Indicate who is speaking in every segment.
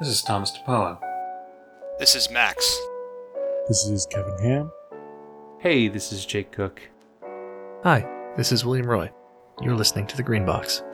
Speaker 1: This is Thomas DePaulo.
Speaker 2: This is Max.
Speaker 3: This is Kevin Ham.
Speaker 4: Hey, this is Jake Cook.
Speaker 5: Hi, this is William Roy. You're listening to The Green Box.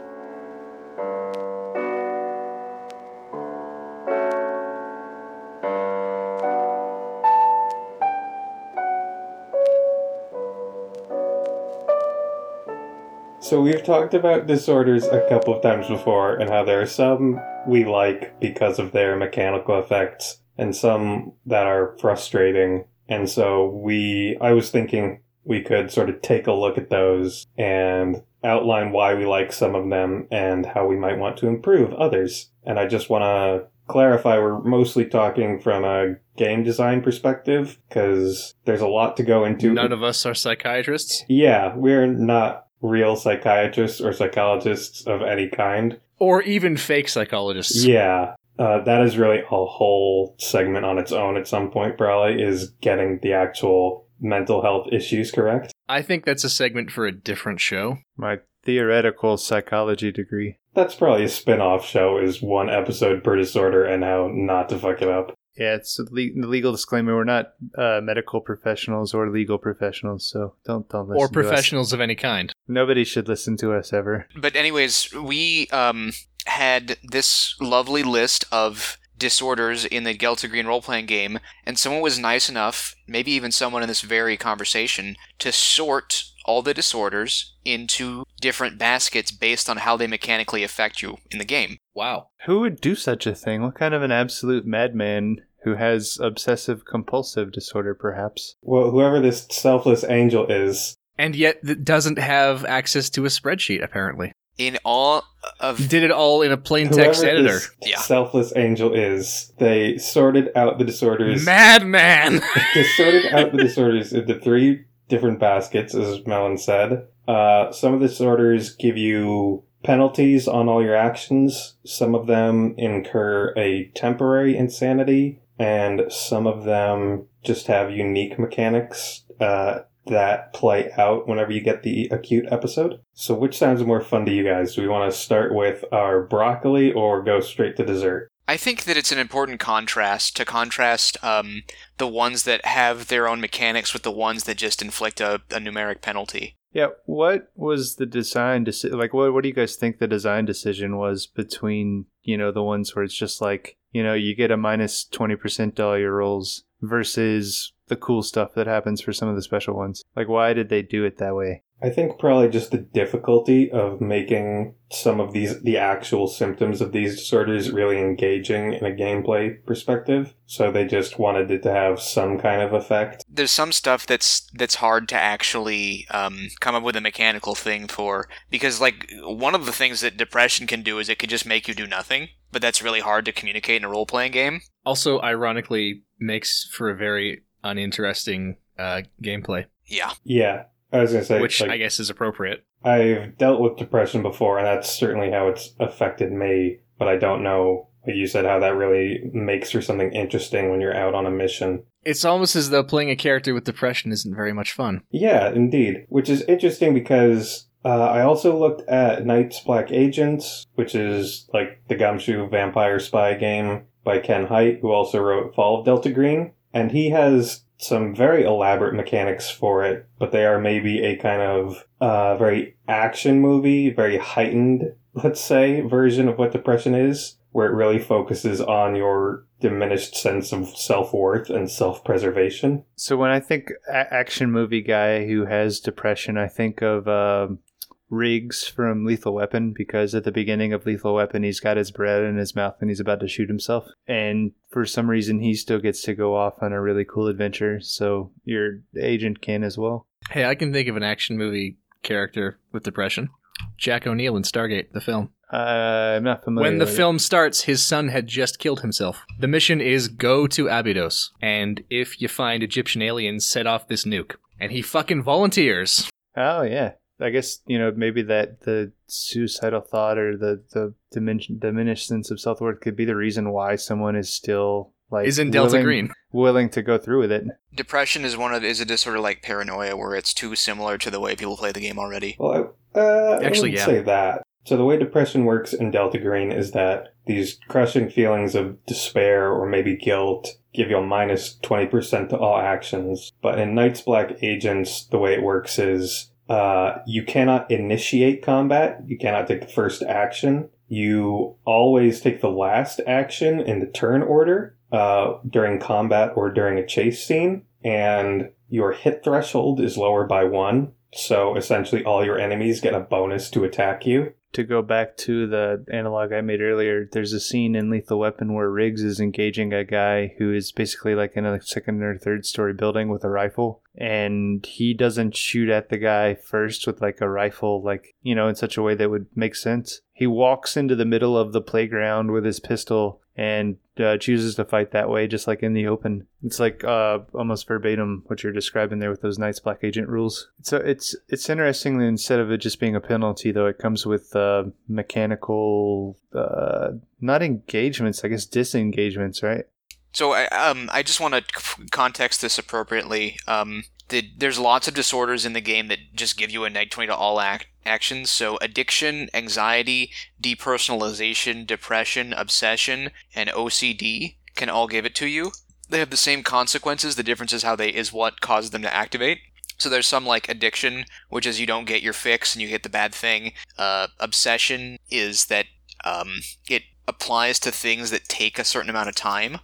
Speaker 6: So we've talked about disorders a couple of times before and how there are some we like because of their mechanical effects and some that are frustrating. And so we, I was thinking we could sort of take a look at those and outline why we like some of them and how we might want to improve others. And I just want to clarify we're mostly talking from a game design perspective because there's a lot to go into.
Speaker 5: None of us are psychiatrists.
Speaker 6: Yeah, we're not real psychiatrists or psychologists of any kind.
Speaker 5: Or even fake psychologists.
Speaker 6: Yeah. Uh, that is really a whole segment on its own at some point, probably, is getting the actual mental health issues correct.
Speaker 5: I think that's a segment for a different show.
Speaker 4: My theoretical psychology degree.
Speaker 6: That's probably a spin off show, is one episode per disorder and how not to fuck it up.
Speaker 4: Yeah, it's the legal disclaimer. We're not uh, medical professionals or legal professionals, so don't don't listen.
Speaker 5: Or
Speaker 4: to
Speaker 5: professionals of any kind.
Speaker 4: Nobody should listen to us ever.
Speaker 2: But anyways, we um, had this lovely list of disorders in the Delta Green role playing game, and someone was nice enough, maybe even someone in this very conversation, to sort all the disorders into different baskets based on how they mechanically affect you in the game.
Speaker 5: Wow.
Speaker 4: Who would do such a thing? What kind of an absolute madman who has obsessive compulsive disorder, perhaps?
Speaker 6: Well, whoever this selfless angel is,
Speaker 5: And yet th- doesn't have access to a spreadsheet, apparently.
Speaker 2: In all of
Speaker 5: Did it all in a plain text
Speaker 6: whoever
Speaker 5: editor.
Speaker 6: this
Speaker 2: Yeah.
Speaker 6: selfless angel is, they sorted out the disorders.
Speaker 5: Madman!
Speaker 6: they sorted out the disorders into three different baskets, as Melon said. Uh, some of the disorders give you penalties on all your actions. Some of them incur a temporary insanity, and some of them just have unique mechanics uh, that play out whenever you get the acute episode. So, which sounds more fun to you guys? Do we want to start with our broccoli or go straight to dessert?
Speaker 2: I think that it's an important contrast to contrast um, the ones that have their own mechanics with the ones that just inflict a, a numeric penalty.
Speaker 4: Yeah, what was the design decision? Like, what what do you guys think the design decision was between you know the ones where it's just like you know you get a minus twenty percent to all your rolls versus the cool stuff that happens for some of the special ones? Like, why did they do it that way?
Speaker 6: I think probably just the difficulty of making some of these, the actual symptoms of these disorders really engaging in a gameplay perspective. So they just wanted it to have some kind of effect.
Speaker 2: There's some stuff that's that's hard to actually um, come up with a mechanical thing for because like one of the things that depression can do is it can just make you do nothing, but that's really hard to communicate in a role playing game.
Speaker 5: also, ironically, makes for a very uninteresting uh, gameplay,
Speaker 2: Yeah.
Speaker 6: Yeah. I was going to say,
Speaker 5: which
Speaker 6: like,
Speaker 5: I guess is appropriate.
Speaker 6: I've dealt with depression before and that's certainly how it's affected me, but I don't know, like you said, how that really makes for something interesting when you're out on a mission.
Speaker 5: It's almost as though playing a character with depression isn't very much fun.
Speaker 6: Yeah, indeed. Which is interesting because uh, I also looked at Night's Black Agents, which is like the Gumshoe vampire spy game by Ken Hite, who also wrote Fall of Delta Green. And he has some very elaborate mechanics for it, but they are maybe a kind of uh, very action movie, very heightened, let's say, version of what depression is, where it really focuses on your diminished sense of self worth and self preservation.
Speaker 4: So when I think a- action movie guy who has depression, I think of um Riggs from Lethal Weapon because at the beginning of Lethal Weapon, he's got his bread in his mouth and he's about to shoot himself. And for some reason, he still gets to go off on a really cool adventure. So your agent can as well.
Speaker 5: Hey, I can think of an action movie character with depression. Jack O'Neill in Stargate, the film.
Speaker 4: Uh, I'm not familiar.
Speaker 5: When the
Speaker 4: with it.
Speaker 5: film starts, his son had just killed himself. The mission is go to Abydos, and if you find Egyptian aliens, set off this nuke. And he fucking volunteers.
Speaker 4: Oh yeah, I guess you know maybe that the suicidal thought or the the dimin- diminished sense of self worth could be the reason why someone is still like
Speaker 5: Is in Delta
Speaker 4: willing,
Speaker 5: Green.
Speaker 4: willing to go through with it.
Speaker 2: Depression is one of is a disorder like paranoia where it's too similar to the way people play the game already.
Speaker 6: Well, I, uh,
Speaker 5: Actually,
Speaker 6: I
Speaker 5: yeah.
Speaker 6: wouldn't say that. So the way depression works in Delta Green is that these crushing feelings of despair or maybe guilt give you a minus 20% to all actions. But in Night's Black Agents, the way it works is uh, you cannot initiate combat. You cannot take the first action. You always take the last action in the turn order uh, during combat or during a chase scene. And your hit threshold is lower by one. So essentially, all your enemies get a bonus to attack you.
Speaker 4: To go back to the analog I made earlier, there's a scene in Lethal Weapon where Riggs is engaging a guy who is basically like in a second or third story building with a rifle. And he doesn't shoot at the guy first with like a rifle, like, you know, in such a way that would make sense. He walks into the middle of the playground with his pistol and uh, chooses to fight that way, just like in the open. It's like uh, almost verbatim what you're describing there with those Night's Black Agent rules. So it's it's interesting that instead of it just being a penalty, though, it comes with uh, mechanical, uh, not engagements, I guess disengagements, right?
Speaker 2: So I um I just want to context this appropriately. Um, the, there's lots of disorders in the game that just give you a neg 20 to all act, actions. So addiction, anxiety, depersonalization, depression, obsession, and OCD can all give it to you. They have the same consequences. The difference is how they is what causes them to activate. So there's some like addiction, which is you don't get your fix and you get the bad thing. Uh, obsession is that um, it applies to things that take a certain amount of time.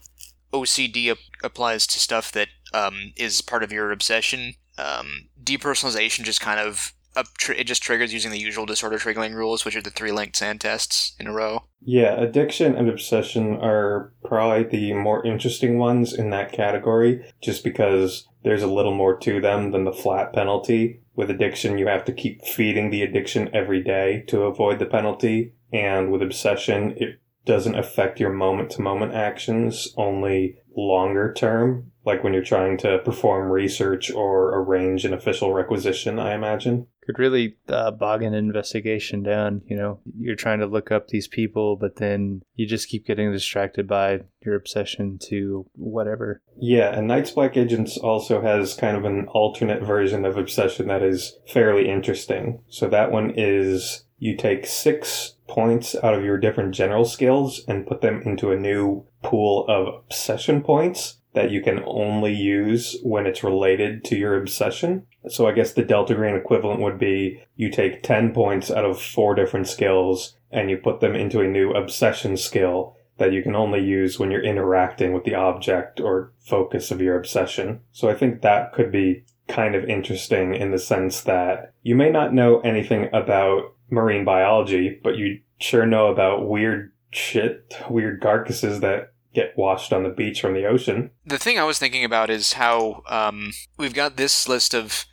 Speaker 2: OCD ap- applies to stuff that um, is part of your obsession. Um, depersonalization just kind of tr- it just triggers using the usual disorder triggering rules, which are the three linked SAN tests in a row.
Speaker 6: Yeah, addiction and obsession are probably the more interesting ones in that category, just because there's a little more to them than the flat penalty. With addiction, you have to keep feeding the addiction every day to avoid the penalty. And with obsession, it doesn't affect your moment to moment actions, only longer term, like when you're trying to perform research or arrange an official requisition, I imagine.
Speaker 4: Could really uh, bog an investigation down. You know, you're trying to look up these people, but then you just keep getting distracted by your obsession to whatever.
Speaker 6: Yeah, and Night's Black Agents also has kind of an alternate version of obsession that is fairly interesting. So that one is you take six points out of your different general skills and put them into a new pool of obsession points that you can only use when it's related to your obsession. So I guess the Delta Green equivalent would be you take 10 points out of four different skills and you put them into a new obsession skill that you can only use when you're interacting with the object or focus of your obsession. So I think that could be kind of interesting in the sense that you may not know anything about marine biology, but you sure know about weird shit, weird carcasses that get washed on the beach from the ocean.
Speaker 2: The thing I was thinking about is how um, we've got this list of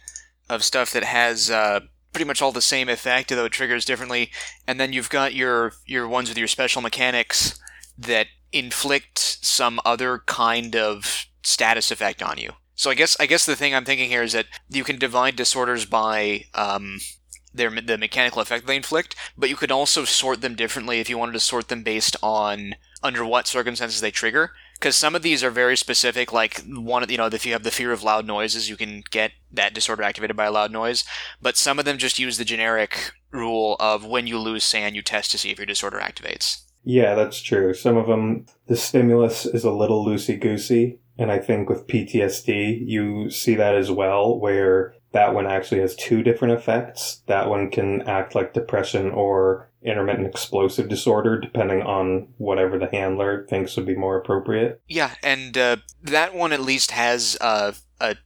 Speaker 2: of stuff that has uh, pretty much all the same effect, though it triggers differently, and then you've got your your ones with your special mechanics that inflict some other kind of status effect on you. So I guess I guess the thing I'm thinking here is that you can divide disorders by um, their the mechanical effect they inflict, but you could also sort them differently if you wanted to sort them based on under what circumstances they trigger. Because some of these are very specific, like one, you know, if you have the fear of loud noises, you can get that disorder activated by a loud noise. But some of them just use the generic rule of when you lose SAN, you test to see if your disorder activates.
Speaker 6: Yeah, that's true. Some of them, the stimulus is a little loosey goosey. And I think with PTSD, you see that as well, where that one actually has two different effects. That one can act like depression or intermittent explosive disorder, depending on whatever the handler thinks would be more appropriate.
Speaker 2: Yeah, and uh, that one at least has uh, a.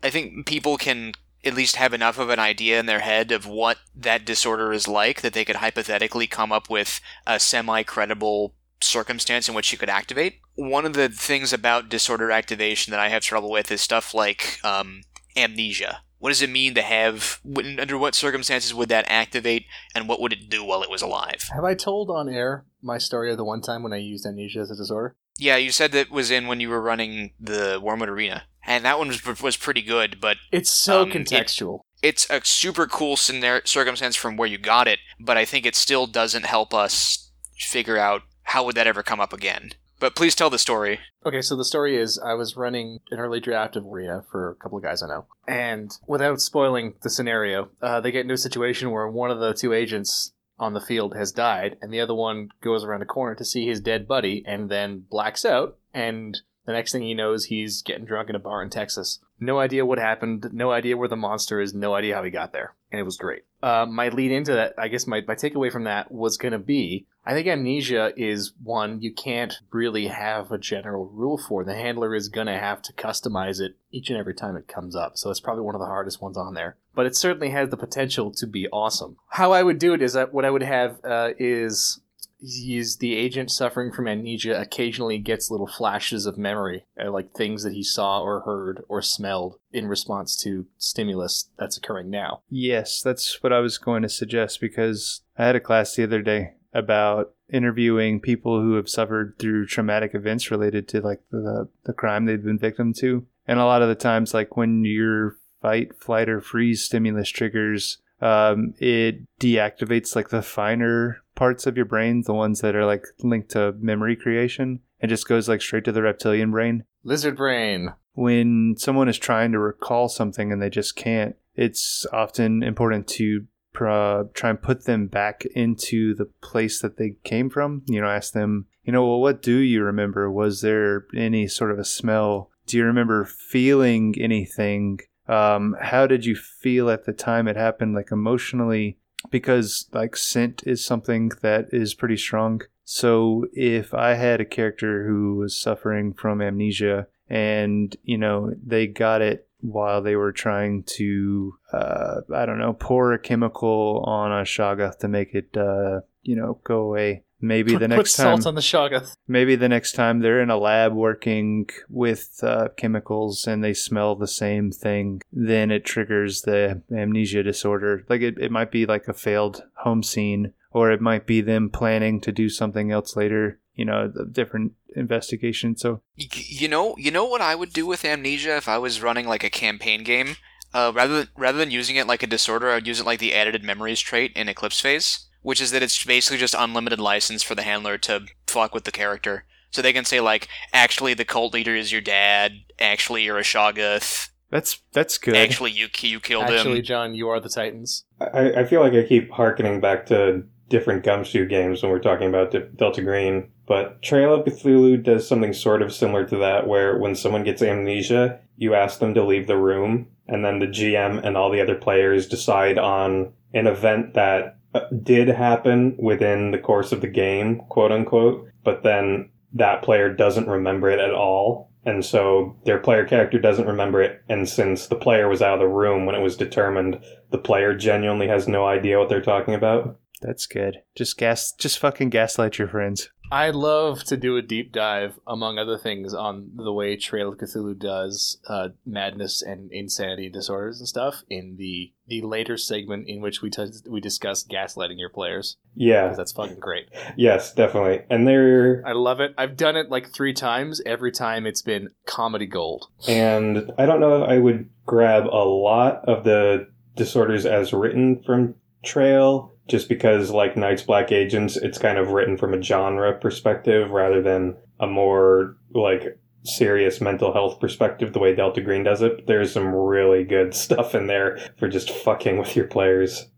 Speaker 2: I think people can at least have enough of an idea in their head of what that disorder is like that they could hypothetically come up with a semi credible circumstance in which you could activate. One of the things about disorder activation that I have trouble with is stuff like um, amnesia. What does it mean to have? Under what circumstances would that activate, and what would it do while it was alive?
Speaker 5: Have I told on air my story of the one time when I used amnesia as a disorder?
Speaker 2: Yeah, you said that was in when you were running the Wormwood Arena, and that one was, was pretty good. But
Speaker 5: It's so
Speaker 2: Um, it-
Speaker 5: contextual.
Speaker 2: it's a super cool scenario, circumstance from where you got it. But I think it still doesn't help us figure out how would that ever come up again. But please tell the story.
Speaker 5: Okay, so the story is I was running an early draft of Arena for a couple of guys I know. And without spoiling the scenario, uh, they get into a situation where one of the two agents on the field has died, and the other one goes around a corner to see his dead buddy and then blacks out. And the next thing he knows, he's getting drunk in a bar in Texas. No idea what happened, no idea where the monster is, no idea how he got there. And it was great. Uh, my lead into that, I guess my, my takeaway from that was going to be I think amnesia is one you can't really have a general rule for. The handler is going to have to customize it each and every time it comes up. So it's probably one of the hardest ones on there. But it certainly has the potential to be awesome. How I would do it is that what I would have uh, is he's the agent suffering from amnesia occasionally gets little flashes of memory uh, like things that he saw or heard or smelled in response to stimulus that's occurring now
Speaker 4: Yes, that's what I was going to suggest because I had a class the other day about interviewing people who have suffered through traumatic events related to like the the crime they've been victim to. And a lot of the times like when your fight, flight or freeze stimulus triggers um, it deactivates like the finer parts of your brain, the ones that are like linked to memory creation, and just goes like straight to the reptilian brain
Speaker 5: lizard brain
Speaker 4: when someone is trying to recall something and they just can't, it's often important to uh, try and put them back into the place that they came from. You know, ask them, you know, well, what do you remember? Was there any sort of a smell? Do you remember feeling anything? Um, how did you feel at the time it happened, like emotionally? Because like scent is something that is pretty strong. So if I had a character who was suffering from amnesia and you know they got it while they were trying to uh, I don't know pour a chemical on a shoggoth to make it uh, you know go away. Maybe the
Speaker 5: put
Speaker 4: next time,
Speaker 5: salt on the shoggoth
Speaker 4: maybe the next time they're in a lab working with uh, chemicals and they smell the same thing, then it triggers the amnesia disorder. Like it, it might be like a failed home scene, or it might be them planning to do something else later. You know, the different investigation. So
Speaker 2: You know, you know what I would do with amnesia if I was running like a campaign game. Uh, rather than rather than using it like a disorder, I would use it like the edited memories trait in Eclipse Phase, which is that it's basically just unlimited license for the handler to fuck with the character. So they can say like, actually, the cult leader is your dad. Actually, you're a Shoggoth.
Speaker 4: that's that's good.
Speaker 2: Actually, you you killed
Speaker 5: actually
Speaker 2: him.
Speaker 5: Actually, John you are the titans
Speaker 6: I, I feel like I keep harkening back to different Gumshoe games when we're talking about Di- Delta Green, but Trail of Cthulhu does something sort of similar to that, where when someone gets amnesia, you ask them to leave the room, and then the GM and all the other players decide on an event that Uh, did happen within the course of the game, quote unquote, but then that player doesn't remember it at all. And so their player character doesn't remember it. And since the player was out of the room when it was determined, the player genuinely has no idea what they're talking about.
Speaker 4: That's good. Just gas, just fucking gaslight your friends.
Speaker 5: I'd love to do a deep dive, among other things, on the way Trail of Cthulhu does uh, madness and insanity disorders and stuff in the the later segment in which we t- we discuss gaslighting your players.
Speaker 6: Yeah,
Speaker 5: That's fucking great.
Speaker 6: yes, definitely. And they're
Speaker 5: I love it. I've done it like three times. Every time it's been comedy gold.
Speaker 6: and I don't know if I would grab a lot of the disorders as written from Trail, just because like Night's Black Agents, it's kind of written from a genre perspective rather than a more like serious mental health perspective the way Delta Green does it. There's some really good stuff in there for just fucking with your players.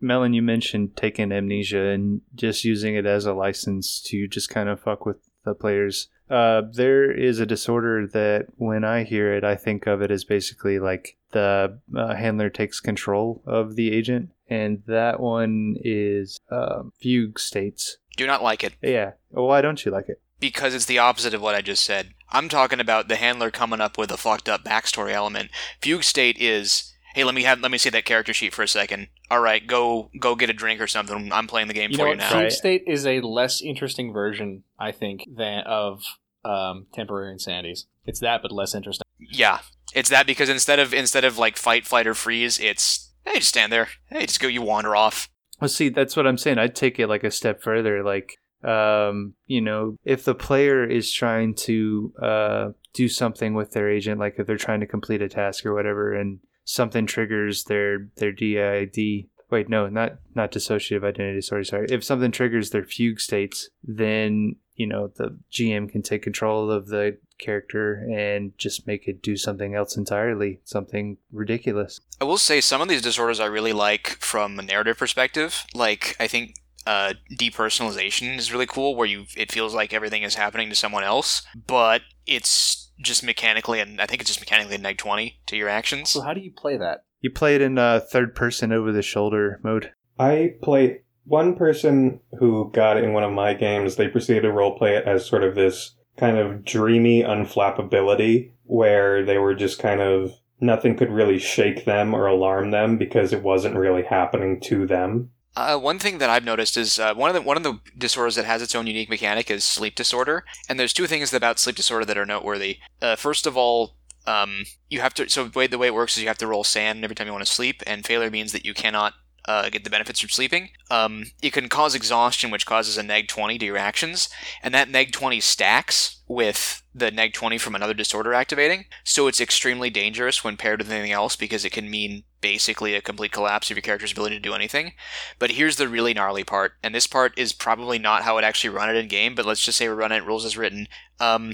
Speaker 4: Melon, you mentioned taking amnesia and just using it as a license to just kind of fuck with the players. Uh, there is a disorder that when I hear it, I think of it as basically like the uh, handler takes control of the agent, and that one is um, fugue states.
Speaker 2: Do not like it
Speaker 4: Yeah. Why don't you like it?
Speaker 2: because it's the opposite of what I just said. I'm talking about the handler coming up with a fucked up backstory element. Fugue state is, hey, let me have let me see that character sheet for a second. All right, go go get a drink or something. I'm playing the game
Speaker 5: You
Speaker 2: for
Speaker 5: know
Speaker 2: you
Speaker 5: what?
Speaker 2: now.
Speaker 5: Fugue State is a less interesting version, I think, than of um, temporary insanities. It's that, but less interesting.
Speaker 2: Yeah, it's that because instead of instead of like fight, flight, or freeze, it's hey, just stand there. Hey, just go. You wander off.
Speaker 4: Well, see, that's what I'm saying. I'd take it like a step further. Like, um, you know, if the player is trying to uh, do something with their agent, like if they're trying to complete a task or whatever, and something triggers their their DID. Wait, no, not not dissociative identity. Sorry, sorry. If something triggers their fugue states, then you know the GM can take control of the character and just make it do something else entirely, something ridiculous.
Speaker 2: I will say some of these disorders I really like from a narrative perspective. Like I think uh, depersonalization is really cool, where you it feels like everything is happening to someone else, but it's just mechanically, and I think it's just mechanically a neg twenty to your actions.
Speaker 5: So how do you play that?
Speaker 4: You play it in uh, third person over the shoulder mode.
Speaker 6: I played one person who got it in one of my games. They proceeded to roleplay it as sort of this kind of dreamy unflappability where they were just kind of nothing could really shake them or alarm them because it wasn't really happening to them.
Speaker 2: Uh, one thing that I've noticed is uh, one of the one of the disorders that has its own unique mechanic is sleep disorder, and there's two things about sleep disorder that are noteworthy. Uh, first of all, um, you have to so the way the way it works is you have to roll SAN every time you want to sleep, and failure means that you cannot uh, get the benefits from sleeping. Um, it can cause exhaustion, which causes a neg 20 to your actions, and that neg 20 stacks with the neg 20 from another disorder activating. So it's extremely dangerous when paired with anything else because it can mean basically a complete collapse of your character's ability to do anything. But here's the really gnarly part, and this part is probably not how it actually run it in game, but let's just say we run it rules as written. Um,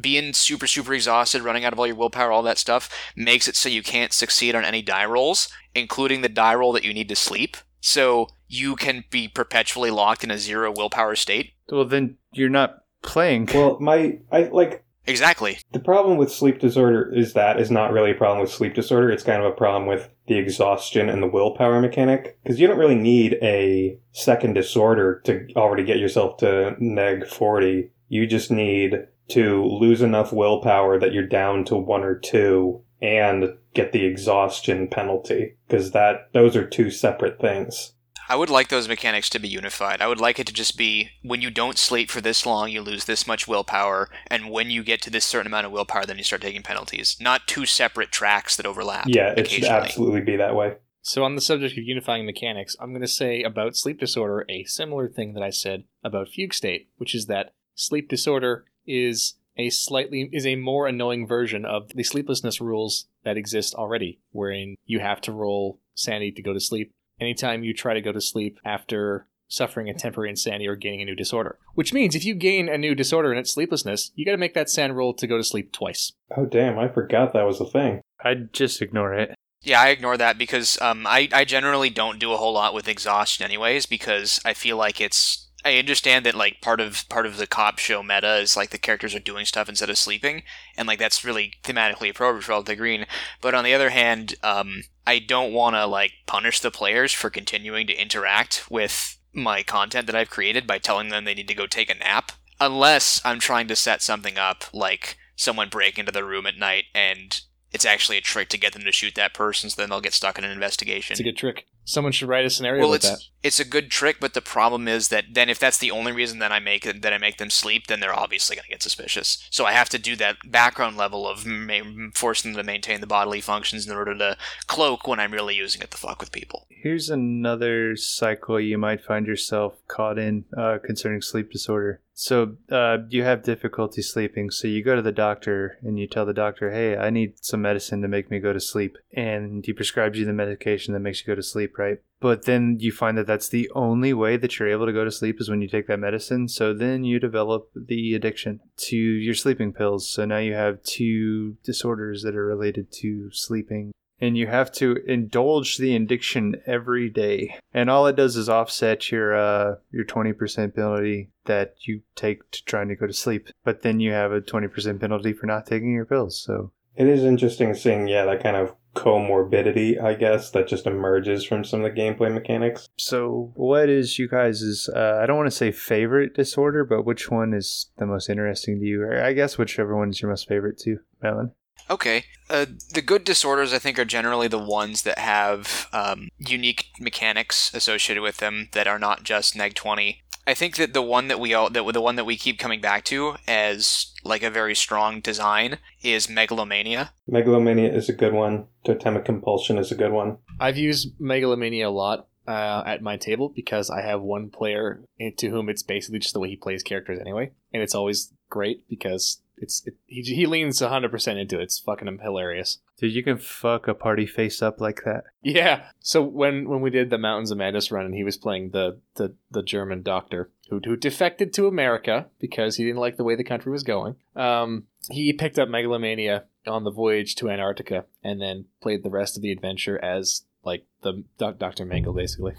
Speaker 2: being super super exhausted running out of all your willpower all that stuff makes it so you can't succeed on any die rolls including the die roll that you need to sleep so you can be perpetually locked in a zero willpower state
Speaker 4: Well, then you're not playing.
Speaker 6: Well, my I like
Speaker 2: exactly
Speaker 6: the problem with sleep disorder is that is not really a problem with sleep disorder. It's kind of a problem with the exhaustion and the willpower mechanic because you don't really need a second disorder to already get yourself to neg 40. You just need to lose enough willpower that you're down to one or two and get the exhaustion penalty because that those are two separate things.
Speaker 2: I would like those mechanics to be unified. I would like it to just be when you don't sleep for this long, you lose this much willpower, and when you get to this certain amount of willpower, then you start taking penalties. Not two separate tracks that overlap.
Speaker 6: Yeah, it should absolutely be that way.
Speaker 5: So, on the subject of unifying mechanics, I'm going to say about sleep disorder a similar thing that I said about fugue state, which is that sleep disorder is a slightly is a more annoying version of the sleeplessness rules that exist already, wherein you have to roll sanity to go to sleep anytime you try to go to sleep after suffering a temporary insanity or gaining a new disorder. Which means if you gain a new disorder and it's sleeplessness, you got to make that SAN roll to go to sleep twice.
Speaker 6: Oh damn, I forgot that was a thing.
Speaker 4: I'd just ignore it.
Speaker 2: Yeah, I ignore that because um, I, I generally don't do a whole lot with exhaustion anyways because I feel like it's I understand that like part of part of the cop show meta is like the characters are doing stuff instead of sleeping, and like that's really thematically appropriate for Delta Green. But on the other hand, um, I don't want to like punish the players for continuing to interact with my content that I've created by telling them they need to go take a nap, unless I'm trying to set something up like someone break into the room at night and it's actually a trick to get them to shoot that person, so then they'll get stuck in an investigation.
Speaker 5: It's a good trick. Someone should write a scenario
Speaker 2: well,
Speaker 5: with
Speaker 2: it's
Speaker 5: that.
Speaker 2: it's a good trick, but the problem is that then if that's the only reason that I make that I make them sleep, then they're obviously going to get suspicious. So I have to do that background level of ma- forcing them to maintain the bodily functions in order to cloak when I'm really using it to fuck with people.
Speaker 4: Here's another cycle you might find yourself caught in uh, concerning sleep disorder. So uh, you have difficulty sleeping, so you go to the doctor and you tell the doctor, "Hey, I need some medicine to make me go to sleep," and he prescribes you the medication that makes you go to sleep, right? But then you find that that's the only way that you're able to go to sleep is when you take that medicine. So then you develop the addiction to your sleeping pills. So now you have two disorders that are related to sleeping and you have to indulge the addiction every day. And all it does is offset your uh, your 20% penalty that you take to trying to go to sleep. But then you have a 20% penalty for not taking your pills. So
Speaker 6: It is interesting seeing, yeah, that kind of comorbidity, I guess, that just emerges from some of the gameplay mechanics.
Speaker 4: so what is you guys' uh, I don't want to say favorite disorder, but which one is the most interesting to you? Or I guess whichever one is your most favorite too, Melon.
Speaker 2: Okay. Uh, the good disorders, I think, are generally the ones that have um, unique mechanics associated with them that are not just neg twenty. I think that the one that we all that the one that we keep coming back to as like a very strong design is megalomania.
Speaker 6: Megalomania is a good one. Totemic Compulsion is a good one.
Speaker 5: I've used Megalomania a lot uh, at my table because I have one player to whom it's basically just the way he plays characters anyway, and it's always great because it's it, he he leans hundred percent into it. It's fucking hilarious.
Speaker 4: Dude, you can fuck a party face up like that.
Speaker 5: Yeah. So when when we did the Mountains of Madness run and he was playing the the, the German doctor who who defected to America because he didn't like the way the country was going, um, he picked up Megalomania on the voyage to Antarctica and then played the rest of the adventure as like the doc, Dr. Mangle, basically.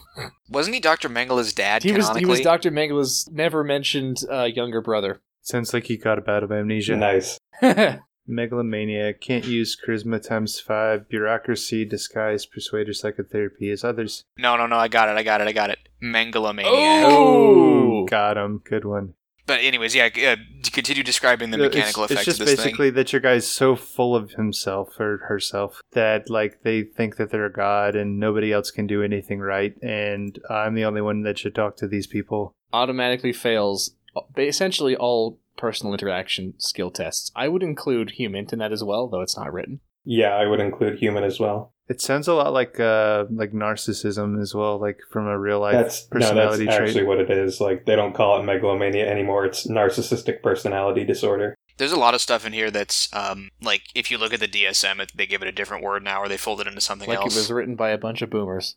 Speaker 2: Wasn't he Dr. Mengele's dad?
Speaker 5: He was he was? Dr. Mangle's never mentioned uh, younger brother.
Speaker 4: Sounds like he got a bout of amnesia.
Speaker 6: Nice.
Speaker 4: Megalomania can't use charisma times five, bureaucracy, disguise, persuader, psychotherapy as others.
Speaker 2: No, no, no. I got it. I got it. I got it. Mengalomaniac.
Speaker 5: Oh!
Speaker 4: got him. Good one.
Speaker 2: But anyways, yeah. Uh, continue describing the
Speaker 4: No,
Speaker 2: mechanical
Speaker 4: it's,
Speaker 2: effects
Speaker 4: it's just
Speaker 2: of this
Speaker 4: basically that your guy's so full of himself or herself that like they think that they're a god and nobody else can do anything right, and I'm the only one that should talk to these people.
Speaker 5: Automatically fails essentially all personal interaction skill tests. I would include human in that as well, though it's not written.
Speaker 6: Yeah, I would include human as well.
Speaker 4: It sounds a lot like uh like narcissism as well, like from a real life
Speaker 6: That's no, that's
Speaker 4: personality trait.
Speaker 6: actually what it is. Like they don't call it megalomania anymore. It's narcissistic personality disorder.
Speaker 2: There's a lot of stuff in here that's um, like if you look at the DSM, it, they give it a different word now, or they fold it into something
Speaker 5: like
Speaker 2: else.
Speaker 5: it was written by a bunch of boomers.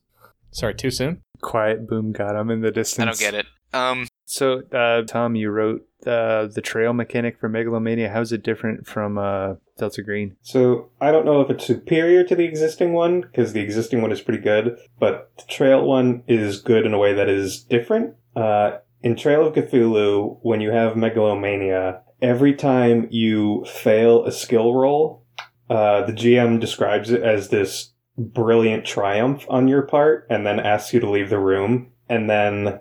Speaker 5: Sorry, too soon?
Speaker 4: Quiet boom got him in the distance.
Speaker 2: I don't get it. Um,
Speaker 4: So, uh, Tom, you wrote uh, the trail mechanic for Megalomania. How's it different from uh, Delta Green?
Speaker 6: So I don't know if it's superior to the existing one because the existing one is pretty good, but the Trail one is good in a way that is different. Uh, in Trail of Cthulhu, when you have Megalomania, every time you fail a skill roll, uh, the GM describes it as this brilliant triumph on your part, and then asks you to leave the room, and then.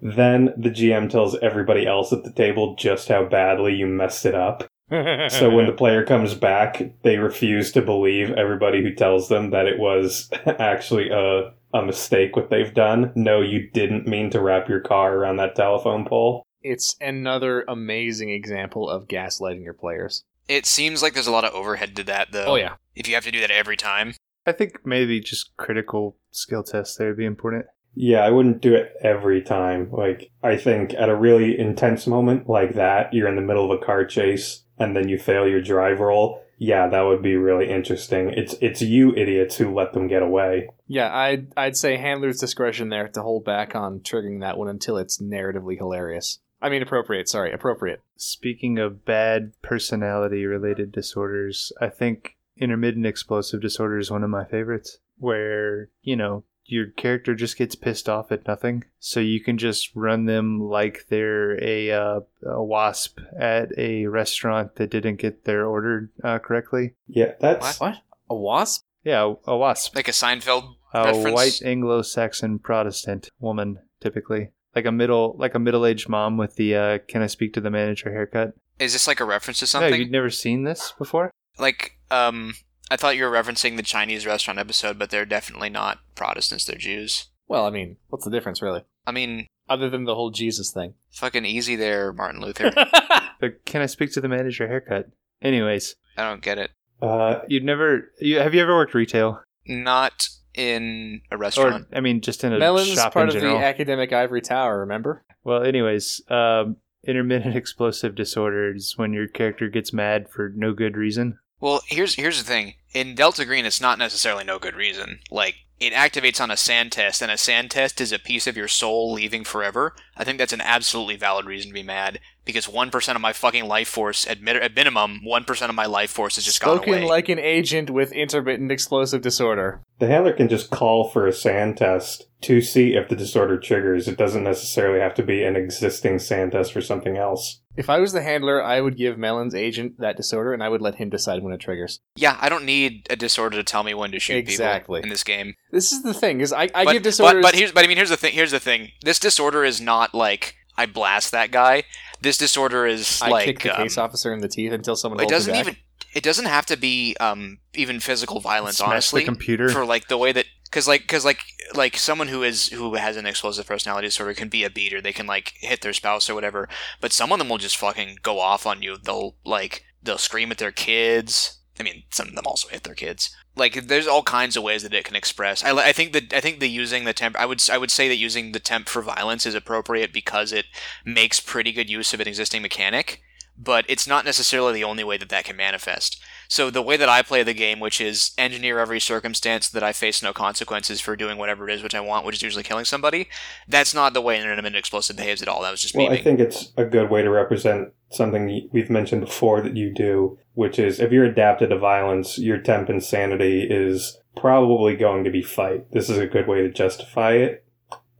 Speaker 6: Then the GM tells everybody else at the table just how badly you messed it up. So when the player comes back, they refuse to believe everybody who tells them that it was actually a a mistake what they've done. No, you didn't mean to wrap your car around that telephone pole.
Speaker 5: it's another amazing example of gaslighting your players.
Speaker 2: it seems like there's a lot of overhead to that, though.
Speaker 5: Oh yeah.
Speaker 2: If you have to do that every time,
Speaker 4: I think maybe just critical skill tests there would be important.
Speaker 6: Yeah, I wouldn't do it every time. Like I think at a really intense moment like that, you're in the middle of a car chase and then you fail your drive roll. Yeah, that would be really interesting. It's it's you idiots who let them get away.
Speaker 5: Yeah, I'd I'd say handler's discretion there to hold back on triggering that one until it's narratively hilarious. I mean appropriate, sorry, appropriate.
Speaker 4: Speaking of bad personality related disorders, I think intermittent explosive disorder is one of my favorites, where, you know, your character just gets pissed off at nothing. So you can just run them like they're a, uh, a wasp at a restaurant that didn't get their order uh, correctly.
Speaker 6: Yeah, that's
Speaker 5: What? A wasp?
Speaker 4: Yeah, a wasp.
Speaker 2: like a Seinfeld
Speaker 4: a
Speaker 2: reference.
Speaker 4: white Anglo-Saxon Protestant woman, typically. Like a middle, like a middle-aged mom with the uh, "Can I speak to the manager?" haircut.
Speaker 2: Is this like a reference to
Speaker 4: No,
Speaker 2: something?
Speaker 4: you'd never seen this before.
Speaker 2: like, um, I thought you were referencing the Chinese restaurant episode, but they're definitely not Protestants; they're Jews.
Speaker 5: Well, I mean, what's the difference really?
Speaker 2: I mean,
Speaker 5: Other than the whole Jesus thing.
Speaker 2: fucking easy there, Martin Luther.
Speaker 4: But can I speak to the manager? Haircut. Anyways,
Speaker 2: I don't get it.
Speaker 6: uh
Speaker 4: you've never. You have you ever worked retail
Speaker 2: Not in a restaurant.
Speaker 4: or I mean, just in a
Speaker 5: Melon's
Speaker 4: shop
Speaker 5: part
Speaker 4: in
Speaker 5: of
Speaker 4: general?
Speaker 5: the academic ivory tower, remember?
Speaker 4: well, anyways, um, intermittent explosive disorder is when your character gets mad for no good reason.
Speaker 2: Well, here's here's the thing. In Delta Green, it's not necessarily no good reason. Like it activates on a SAN test, and a SAN test is a piece of your soul leaving forever. I think that's an absolutely valid reason to be mad because one percent of my fucking life force, at, at minimum, one percent of my life force has just
Speaker 5: Spoken
Speaker 2: gone away.
Speaker 5: like an agent with intermittent explosive disorder.
Speaker 6: the handler can just call for a SAN test to see if the disorder triggers. It doesn't necessarily have to be an existing SAN test for something else.
Speaker 5: If I was the handler, I would give Melon's agent that disorder and I would let him decide when it triggers.
Speaker 2: yeah, I don't need a disorder to tell me when to shoot
Speaker 5: Exactly.
Speaker 2: people in this game.
Speaker 5: This is the thing, is I, I
Speaker 2: but,
Speaker 5: give disorders
Speaker 2: but but here's but I mean here's the thing. Here's the thing. This disorder is not like I blast that guy. This disorder is
Speaker 5: I
Speaker 2: like
Speaker 5: kick the
Speaker 2: um,
Speaker 5: case officer in the teeth until someone
Speaker 2: it doesn't even it doesn't have to be um even physical violence
Speaker 4: Smash
Speaker 2: honestly
Speaker 4: the computer.
Speaker 2: for like the way that because like because like like someone who is who has an explosive personality disorder can be a beater. They can like hit their spouse or whatever but some of them will just fucking go off on you. They'll like they'll scream at their kids. I mean some of them also hit their kids. Like there's all kinds of ways that it can express. I, I think that i think the using the temp i would i would say that using the temp for violence is appropriate because it makes pretty good use of an existing mechanic but it's not necessarily the only way that that can manifest so the way that I play the game, which is engineer every circumstance that I face no consequences for doing whatever it is which I want, which is usually killing somebody, that's not the way an intermittent explosive behaves at all. That was just
Speaker 6: Well,
Speaker 2: me.
Speaker 6: I think it's a good way to represent something we've mentioned before that you do, which is if you're adapted to violence, your temp insanity is probably going to be fight. This is a good way to justify it.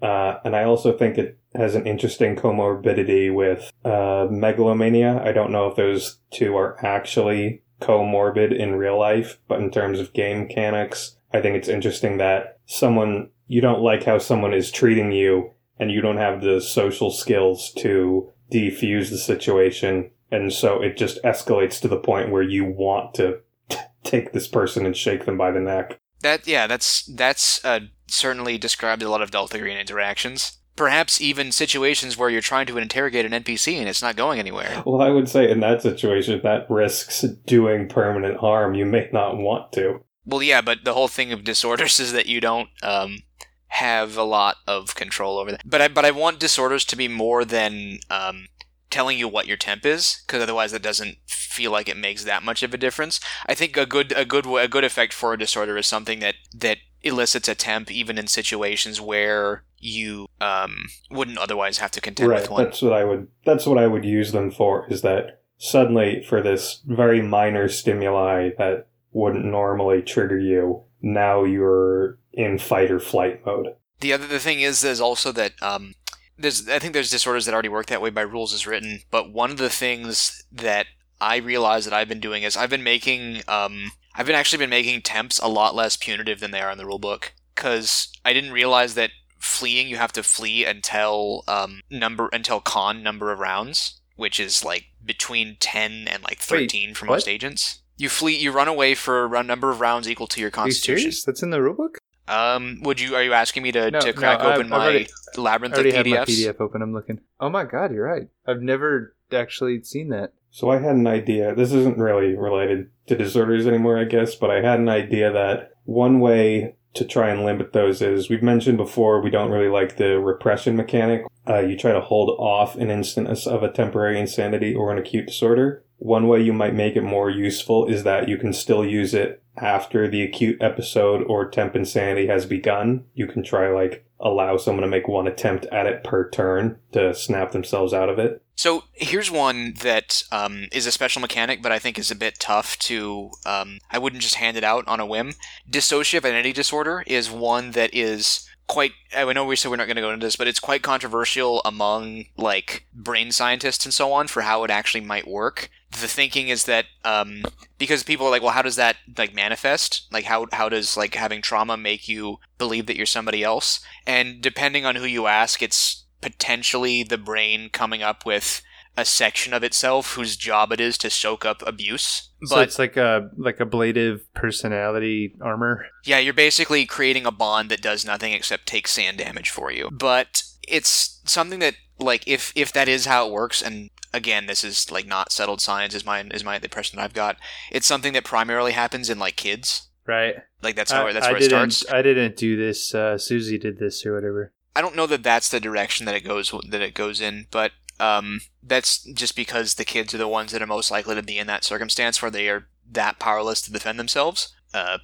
Speaker 6: Uh, and I also think it has an interesting comorbidity with uh, megalomania. I don't know if those two are actually comorbid in real life, but in terms of game mechanics, I think it's interesting that someone, you don't like how someone is treating you and you don't have the social skills to defuse the situation. And so it just escalates to the point where you want to take this person and shake them by the neck.
Speaker 2: That yeah, that's that's uh, certainly described a lot of Delta Green interactions. Perhaps even situations where you're trying to interrogate an NPC and it's not going anywhere.
Speaker 6: Well, I would say in that situation, that risks doing permanent harm. You may not want to.
Speaker 2: Well, yeah, but the whole thing of disorders is that you don't um, have a lot of control over that. But I but I want disorders to be more than um, telling you what your temp is, because otherwise that doesn't feel like it makes that much of a difference. I think a good a good a good effect for a disorder is something that that elicits a temp even in situations where you um, wouldn't otherwise have to contend
Speaker 6: right.
Speaker 2: with one.
Speaker 6: That's what I would. That's what I would use them for. Is that suddenly for this very minor stimuli that wouldn't normally trigger you, now you're in fight or flight mode.
Speaker 2: The other the thing is is also that um, there's I think there's disorders that already work that way by rules as written. But one of the things that I realize that I've been doing is I've been making um, I've been actually been making temps a lot less punitive than they are in the rulebook because I didn't realize that fleeing you have to flee until um, number until con number of rounds, which is like between ten and like thirteen for most
Speaker 4: what?
Speaker 2: agents. You flee, you run away for a number of rounds equal to your constitution.
Speaker 4: Are you serious? That's in the rulebook?
Speaker 2: Um, would you? Are you asking me to,
Speaker 4: No,
Speaker 2: to crack
Speaker 4: I've-
Speaker 2: open
Speaker 4: I've
Speaker 2: my
Speaker 4: already-
Speaker 2: labyrinth
Speaker 4: I
Speaker 2: of
Speaker 4: already have my PDF open. I'm looking. Oh my god, you're right. I've never actually seen that.
Speaker 6: So I had an idea. This isn't really related to disorders anymore, I guess, but I had an idea that one way to try and limit those is we've mentioned before we don't really like the repression mechanic. Uh, you try to hold off an instance of a temporary insanity or an acute disorder. One way you might make it more useful is that you can still use it after the acute episode or temp insanity has begun. You can try like allow someone to make one attempt at it per turn to snap themselves out of it.
Speaker 2: So here's one that um, is a special mechanic, but I think is a bit tough to. Um, I wouldn't just hand it out on a whim. Dissociative identity disorder is one that is quite. I know we said we're not going to go into this, but it's quite controversial among like brain scientists and so on for how it actually might work. The thinking is that um, because people are like, well, how does that like manifest? Like, how how does like having trauma make you believe that you're somebody else? And depending on who you ask, it's potentially the brain coming up with a section of itself whose job it is to soak up abuse.
Speaker 4: so
Speaker 2: But
Speaker 4: it's like a like ablative personality armor.
Speaker 2: yeah, you're basically creating a bond that does nothing except take SAN damage for you. But it's something that like if if that is how it works and again this is like not settled science is my is my the impression that I've got. It's something that primarily happens in like kids.
Speaker 4: Right.
Speaker 2: Like that's how
Speaker 4: I,
Speaker 2: that's
Speaker 4: I
Speaker 2: where it
Speaker 4: didn't.
Speaker 2: starts.
Speaker 4: I didn't do this. Uh, Susie did this or whatever.
Speaker 2: I don't know that that's the direction that it goes that it goes in, but um, that's just because the kids are the ones that are most likely to be in that circumstance where they are that powerless to defend themselves uh,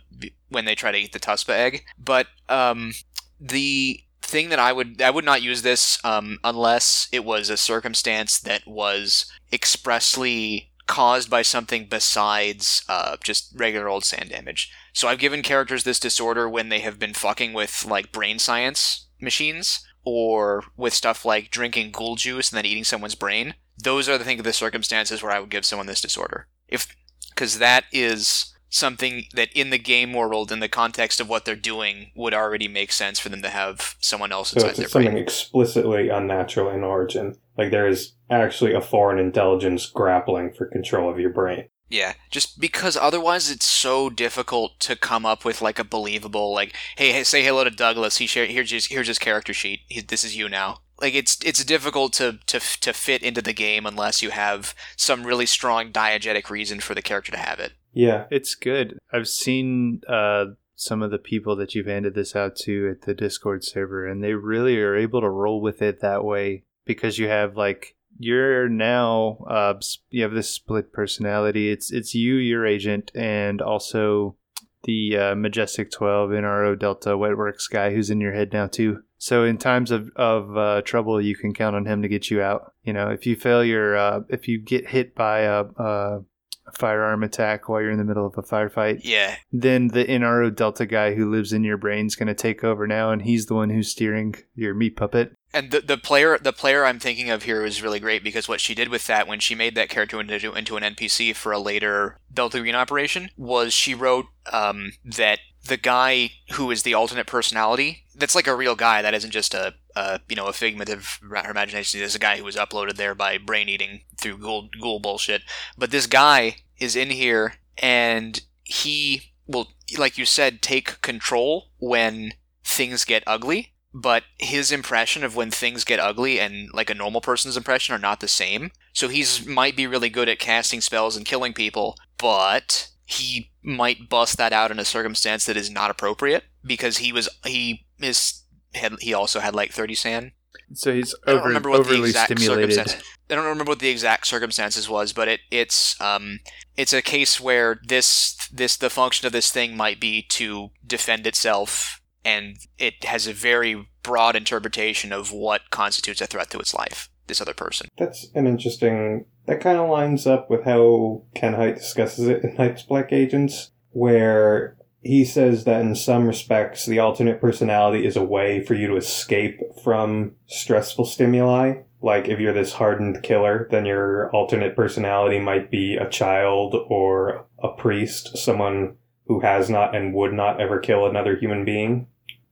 Speaker 2: when they try to eat the Tuspa egg. But um, the thing that I would I would not use this um, unless it was a circumstance that was expressly caused by something besides uh, just regular old SAN damage. So I've given characters this disorder when they have been fucking with like brain science machines or with stuff like drinking ghoul juice and then eating someone's brain. Those are the think of the circumstances where I would give someone this disorder. If because that is something that in the game world, in the context of what they're doing, would already make sense for them to have someone else
Speaker 6: So
Speaker 2: inside
Speaker 6: it's
Speaker 2: their
Speaker 6: something
Speaker 2: brain.
Speaker 6: explicitly unnatural in origin. Like there is actually a foreign intelligence grappling for control of your brain.
Speaker 2: Yeah, just because otherwise it's so difficult to come up with like a believable like, hey, hey say hello to Douglas. He share here's his here's his character sheet. He, this is you now. Like it's it's difficult to, to to fit into the game unless you have some really strong diegetic reason for the character to have it.
Speaker 6: Yeah.
Speaker 4: It's good. I've seen uh, some of the people that you've handed this out to at the Discord server, and they really are able to roll with it that way because you have like you're now uh, you have this split personality. It's it's you, your agent, and also the uh, Majestic Twelve NRO Delta Wetworks guy who's in your head now too. So in times of of uh, trouble, you can count on him to get you out. You know, if you fail your uh, if you get hit by a, a a firearm attack while you're in the middle of a firefight.
Speaker 2: Yeah,
Speaker 4: Then the NRO Delta guy who lives in your brain's going to take over now, and he's the one who's steering your meat puppet.
Speaker 2: and the the player the player I'm thinking of here is really great because what she did with that when she made that character into into an NPC for a later Delta Green operation was she wrote um, that the guy who is the alternate personality that's like a real guy that isn't just a, a you know a figment of her imagination. There's a guy who was uploaded there by brain eating through ghoul ghoul bullshit. But this guy is in here and he will like you said take control when things get ugly but his impression of when things get ugly and like a normal person's impression are not the same. So he's might be really good at casting spells and killing people, but he might bust that out in a circumstance that is not appropriate because he was he is had he also had like 30 SAN.
Speaker 4: So he's
Speaker 2: I don't
Speaker 4: over,
Speaker 2: remember what the
Speaker 4: overly
Speaker 2: exact
Speaker 4: stimulated.
Speaker 2: circumstances. I don't remember what the exact circumstances was, but it it's um it's a case where this this the function of this thing might be to defend itself, and it has a very broad interpretation of what constitutes a threat to its life. This other person.
Speaker 6: That's an interesting. That kind of lines up with how Ken Hite discusses it in Night's Black Agents, where he says that in some respects, the alternate personality is a way for you to escape from stressful stimuli. Like if you're this hardened killer, then your alternate personality might be a child or a priest, someone who has not and would not ever kill another human being.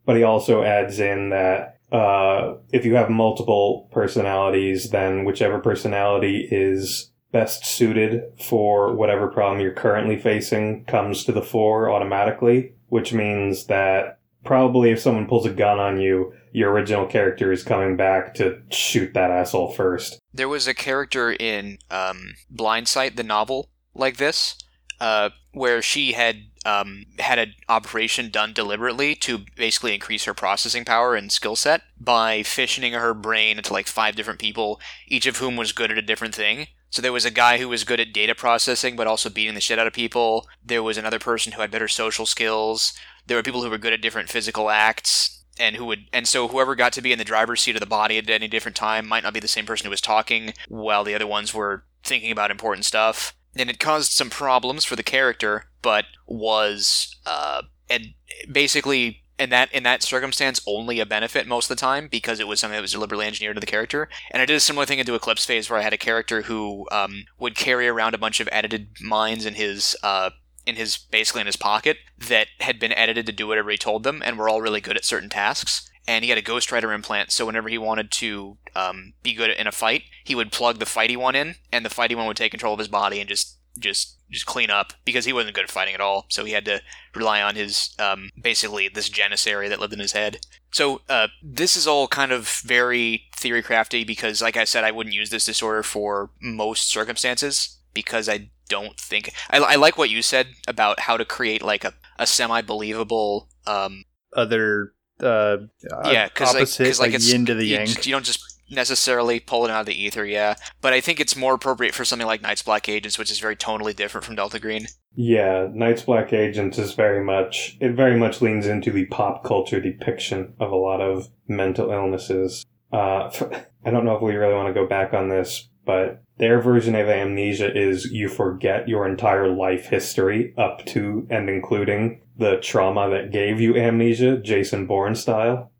Speaker 6: But he also adds in that uh, if you have multiple personalities, then whichever personality is best suited for whatever problem you're currently facing comes to the fore automatically, which means that probably if someone pulls a gun on you, your original character is coming back to shoot that asshole first.
Speaker 2: There was a character in um, Blindsight, the novel, like this, uh, where she had um, had an operation done deliberately to basically increase her processing power and skill set by fissioning her brain into like five different people, each of whom was good at a different thing. So there was a guy who was good at data processing, but also beating the shit out of people. There was another person who had better social skills. There were people who were good at different physical acts and who would and so whoever got to be in the driver's seat of the body at any different time might not be the same person who was talking while the other ones were thinking about important stuff and it caused some problems for the character but was uh and basically in that in that circumstance only a benefit most of the time because it was something that was deliberately engineered to the character. And i did a similar thing into eclipse phase where i had a character who um, would carry around a bunch of edited minds in his uh, in his basically in his pocket that had been edited to do whatever he told them and were all really good at certain tasks and he had a ghostrider implant so whenever he wanted to um, be good in a fight he would plug the fighty one in and the fighty one would take control of his body and just just just clean up because he wasn't good at fighting at all so he had to rely on his um, basically this janissary that lived in his head. So uh, this is all kind of very theory crafty because like i said i wouldn't use this disorder for most circumstances because i don't think I, I like what you said about how to create like a, a semi believable um
Speaker 4: Other, uh,
Speaker 2: yeah because like,
Speaker 4: opposite,
Speaker 2: 'cause, like,
Speaker 4: like
Speaker 2: it's
Speaker 4: yin to the
Speaker 2: you,
Speaker 4: yang.
Speaker 2: you don't just necessarily pull it out of the ether yeah but i think it's more appropriate for something like Night's Black Agents which is very tonally different from delta green
Speaker 6: Yeah, Night's Black Agents is very much, it very much leans into the pop culture depiction of a lot of mental illnesses. Uh, I don't know if we really want to go back on this, but their version of amnesia is you forget your entire life history up to and including the trauma that gave you amnesia, Jason Bourne style,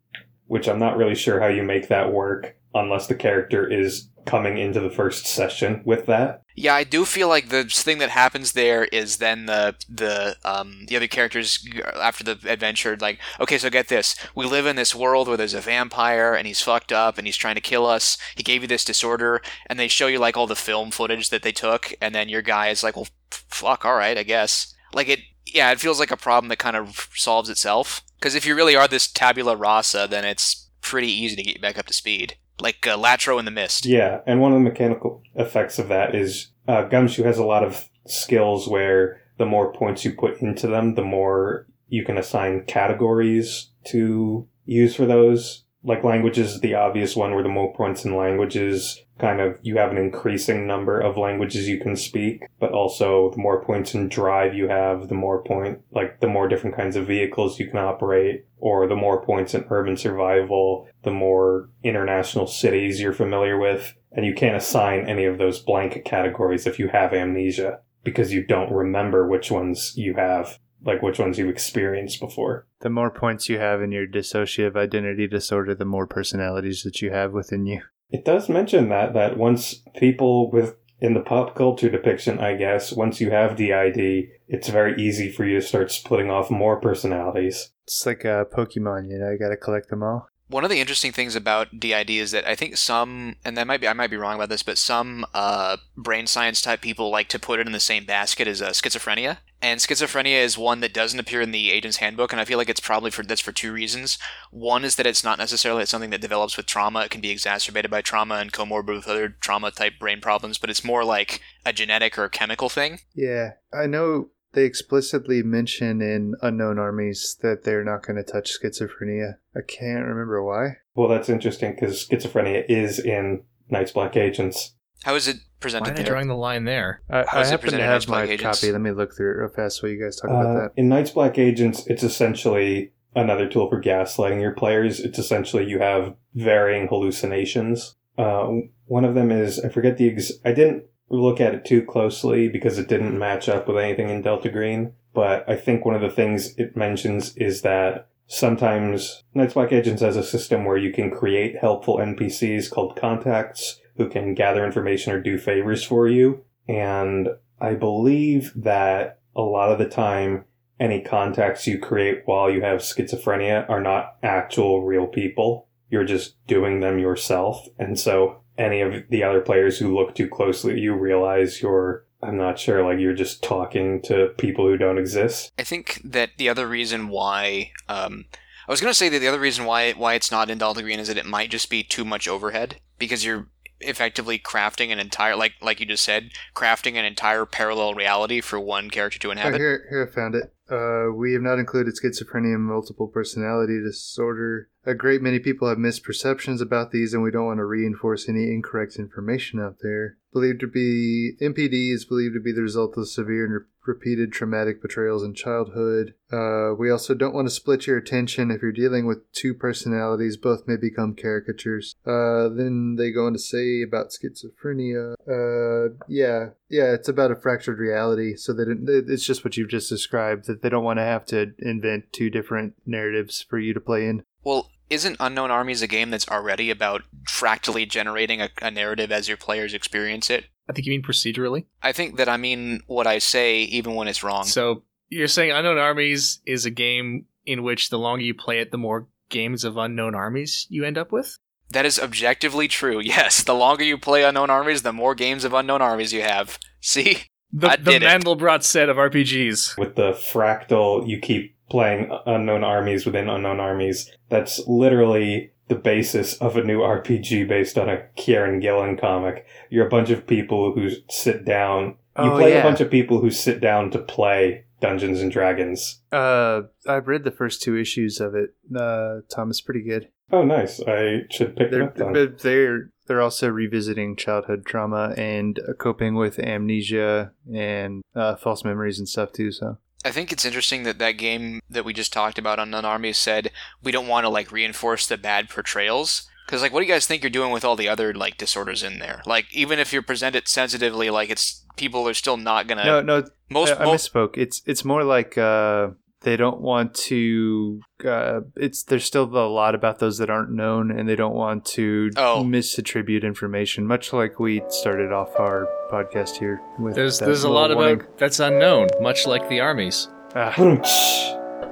Speaker 6: which I'm not really sure how you make that work unless the character is coming into the first session with that.
Speaker 2: Yeah, I do feel like the thing that happens there is then the the um the other characters after the adventure like okay, so get this. We live in this world where there's a vampire and he's fucked up and he's trying to kill us. He gave you this disorder and they show you like all the film footage that they took and then your guy is like, "Well, fuck, all right, I guess." Like it yeah, it feels like a problem that kind of solves itself because if you really are this tabula rasa, then it's pretty easy to get you back up to speed. Like uh, Latro in the Mist.
Speaker 6: Yeah, and one of the mechanical effects of that is uh, Gumshoe has a lot of skills where the more points you put into them, the more you can assign categories to use for those. Like languages the obvious one where the more points in languages kind of you have an increasing number of languages you can speak, but also the more points in drive you have, the more point like the more different kinds of vehicles you can operate, or the more points in urban survival, the more international cities you're familiar with, and you can't assign any of those blanket categories if you have amnesia. because you don't remember which ones you have, like which ones you've experienced before.
Speaker 4: The more points you have in your dissociative identity disorder, the more personalities that you have within you.
Speaker 6: It does mention that that once people with in the pop culture depiction, I guess, once you have DID, it's very easy for you to start splitting off more personalities.
Speaker 4: It's like a Pokemon, you know, you gotta collect them all.
Speaker 2: One of the interesting things about DID is that I think some, and that might be I might be wrong about this, but some uh, brain science type people like to put it in the same basket as uh, schizophrenia. And schizophrenia is one that doesn't appear in the agent's handbook, and I feel like it's probably for that's for two reasons. One is that it's not necessarily something that develops with trauma; it can be exacerbated by trauma and comorbid with other trauma type brain problems. But it's more like a genetic or chemical thing.
Speaker 4: Yeah, I know they explicitly mention in Unknown Armies that they're not going to touch schizophrenia. I can't remember why.
Speaker 6: Well, that's interesting because schizophrenia is in Night's Black Agents.
Speaker 2: How is it
Speaker 5: Why
Speaker 2: presented
Speaker 5: are they
Speaker 2: there?
Speaker 5: drawing the line there?
Speaker 4: I,
Speaker 2: How
Speaker 4: I
Speaker 2: is it
Speaker 4: happen to
Speaker 2: presented in
Speaker 4: have
Speaker 2: Night's Black
Speaker 4: my
Speaker 2: Agents?
Speaker 4: copy. Let me look through it real fast while you guys talk about
Speaker 6: Uh,
Speaker 4: that.
Speaker 6: in Night's Black Agents, it's essentially another tool for gaslighting your players. It's essentially you have varying hallucinations. Uh, one of them is I forget the ex- I didn't look at it too closely because it didn't match up with anything in Delta Green. But I think one of the things it mentions is that sometimes Night's Black Agents has a system where you can create helpful NPCs called contacts who can gather information or do favors for you. And I believe that a lot of the time, any contacts you create while you have schizophrenia are not actual real people. You're just doing them yourself. And so any of the other players who look too closely you realize you're, I'm not sure, like you're just talking to people who don't exist.
Speaker 2: I think that the other reason why um, I was going to say that the other reason why why it's not in Delta Green is that it might just be too much overhead because you're effectively crafting an entire like like you just said crafting an entire parallel reality for one character to
Speaker 4: Oh,
Speaker 2: inhabit.
Speaker 4: here, here I found it. Uh, we have not included schizophrenia and multiple personality disorder. A great many people have misperceptions about these, and we don't want to reinforce any incorrect information out there. Believed to be MPD is believed to be the result of severe and re- repeated traumatic betrayals in childhood. Uh, we also don't want to split your attention if you're dealing with two personalities; both may become caricatures. Uh, then they go on to say about schizophrenia. Uh, yeah, yeah, it's about a fractured reality. So that it, it's just what you've just described that they don't want to have to invent two different narratives for you to play in.
Speaker 2: Well, isn't Unknown Armies a game that's already about fractally generating a, a narrative as your players experience it?
Speaker 5: I think you mean procedurally.
Speaker 2: I think that I mean what I say even when it's wrong.
Speaker 5: So you're saying Unknown Armies is a game in which the longer you play it, the more games of Unknown Armies you end up with?
Speaker 2: That is objectively true. Yes, the longer you play Unknown Armies, the more games of Unknown Armies you have. See?
Speaker 5: The,
Speaker 2: I
Speaker 5: the
Speaker 2: did it.
Speaker 5: Mandelbrot set of RPGs.
Speaker 6: With the fractal, you keep playing unknown armies within unknown armies. That's literally the basis of a new RPG based on a Kieran Gillen comic. You're a bunch of people who sit down. You
Speaker 4: Oh,
Speaker 6: play
Speaker 4: yeah.
Speaker 6: a bunch of people who sit down to play Dungeons and Dragons.
Speaker 4: Uh, I've read the first two issues of it. Uh, Tom, it's pretty good.
Speaker 6: Oh, nice. I should pick
Speaker 4: They're
Speaker 6: up then.
Speaker 4: they're they're also revisiting childhood trauma and coping with amnesia and uh, false memories and stuff too. So
Speaker 2: I think it's interesting that that game that we just talked about on Unknown Armies said we don't want to like reinforce the bad portrayals. Because like, what do you guys think you're doing with all the other like disorders in there? Like, even if you present it sensitively, like it's people are still not gonna.
Speaker 4: no, no,
Speaker 2: most
Speaker 4: I, I
Speaker 2: most
Speaker 4: misspoke. It's it's more like uh, they don't want to. Uh, it's there's still a lot about those that aren't known, and they don't want to
Speaker 2: Oh.
Speaker 4: misattribute information. Much like we started off our podcast here with.
Speaker 5: There's there's a lot
Speaker 4: warning.
Speaker 5: about that's unknown, much like the armies.
Speaker 4: Ah,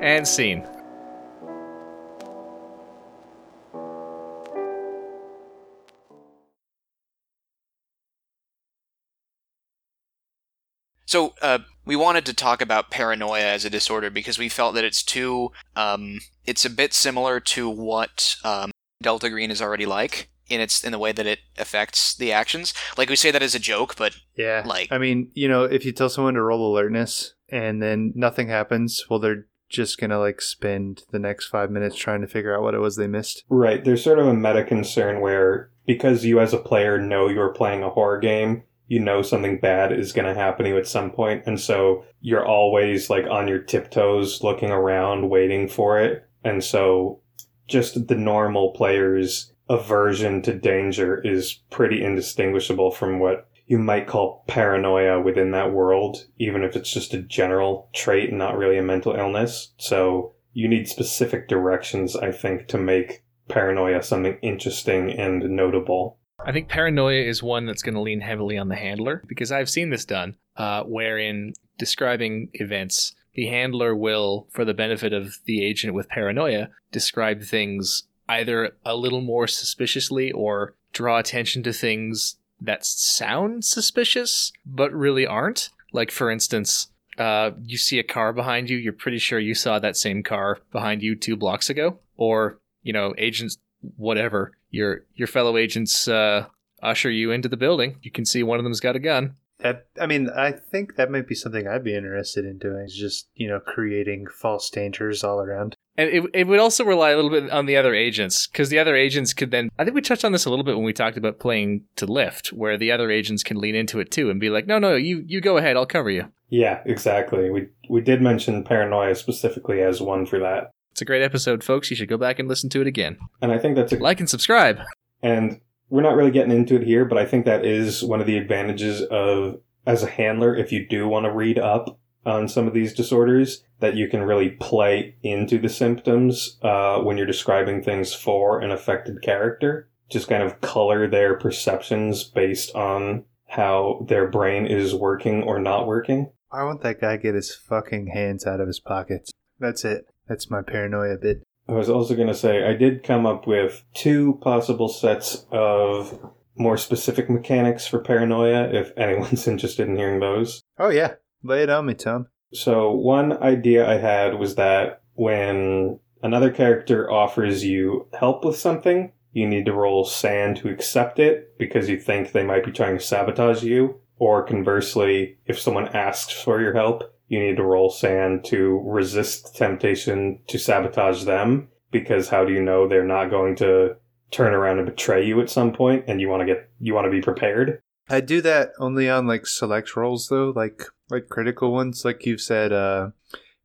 Speaker 5: And scene.
Speaker 2: So uh, we wanted to talk about paranoia as a disorder because we felt that it's too. Um, it's a bit similar to what um, Delta Green is already like in its in the way that it affects the actions. Like we say that as a joke, but
Speaker 4: Yeah.
Speaker 2: Like-
Speaker 4: I mean, you know, if you tell someone to roll alertness and then nothing happens, well, they're just going to like spend the next five minutes trying to figure out what it was they missed.
Speaker 6: Right. There's sort of a meta concern where because you as a player know you're playing a horror game, you know something bad is going to happen to you at some point, and so you're always like on your tiptoes looking around waiting for it. And so just the normal player's aversion to danger is pretty indistinguishable from what you might call paranoia within that world, even if it's just a general trait and not really a mental illness. So you need specific directions, I think, to make paranoia something interesting and notable.
Speaker 5: I think paranoia is one that's going to lean heavily on the handler because I've seen this done, uh, wherein describing events, the handler will, for the benefit of the agent with paranoia, describe things either a little more suspiciously or draw attention to things that sound suspicious but really aren't. Like, for instance, uh, you see a car behind you, you're pretty sure you saw that same car behind you two blocks ago. Or, you know, agents, whatever, your your fellow agents uh, usher you into the building. You can see one of them's got a gun.
Speaker 4: That I mean, I think that might be something I'd be interested in doing. Is just you know creating false dangers all around.
Speaker 5: And it, it would also rely a little bit on the other agents because the other agents could then. I think we touched on this a little bit when we talked about playing to lift, where the other agents can lean into it too and be like, "No, no, you you go ahead, I'll cover you."
Speaker 6: Yeah, exactly. We we did mention paranoia specifically as one for that,
Speaker 5: It's a great episode, folks. You should go back and listen to it again.
Speaker 6: and I think that's a
Speaker 5: Like and subscribe.
Speaker 6: And we're not really getting into it here, but I think that is one of the advantages of as a handler, if you do want to read up on some of these disorders, that you can really play into the symptoms uh, when you're describing things for an affected character. Just kind of color their perceptions based on how their brain is working or not working.
Speaker 4: I want that guy to get his fucking hands out of his pockets. That's it. That's my paranoia bit.
Speaker 6: I was also going to say, I did come up with two possible sets of more specific mechanics for paranoia, if anyone's interested in hearing those.
Speaker 4: Oh yeah, lay it on me, Tom.
Speaker 6: So, one idea I had was that when another character offers you help with something, you need to roll SAN to accept it because you think they might be trying to sabotage you. Or conversely, if someone asks for your help, you need to roll SAN to resist temptation to sabotage them because how do you know they're not going to turn around and betray you at some point and you want to get you want to be prepared
Speaker 4: I do that only on like select rolls though, like like critical ones, like you've said. Uh,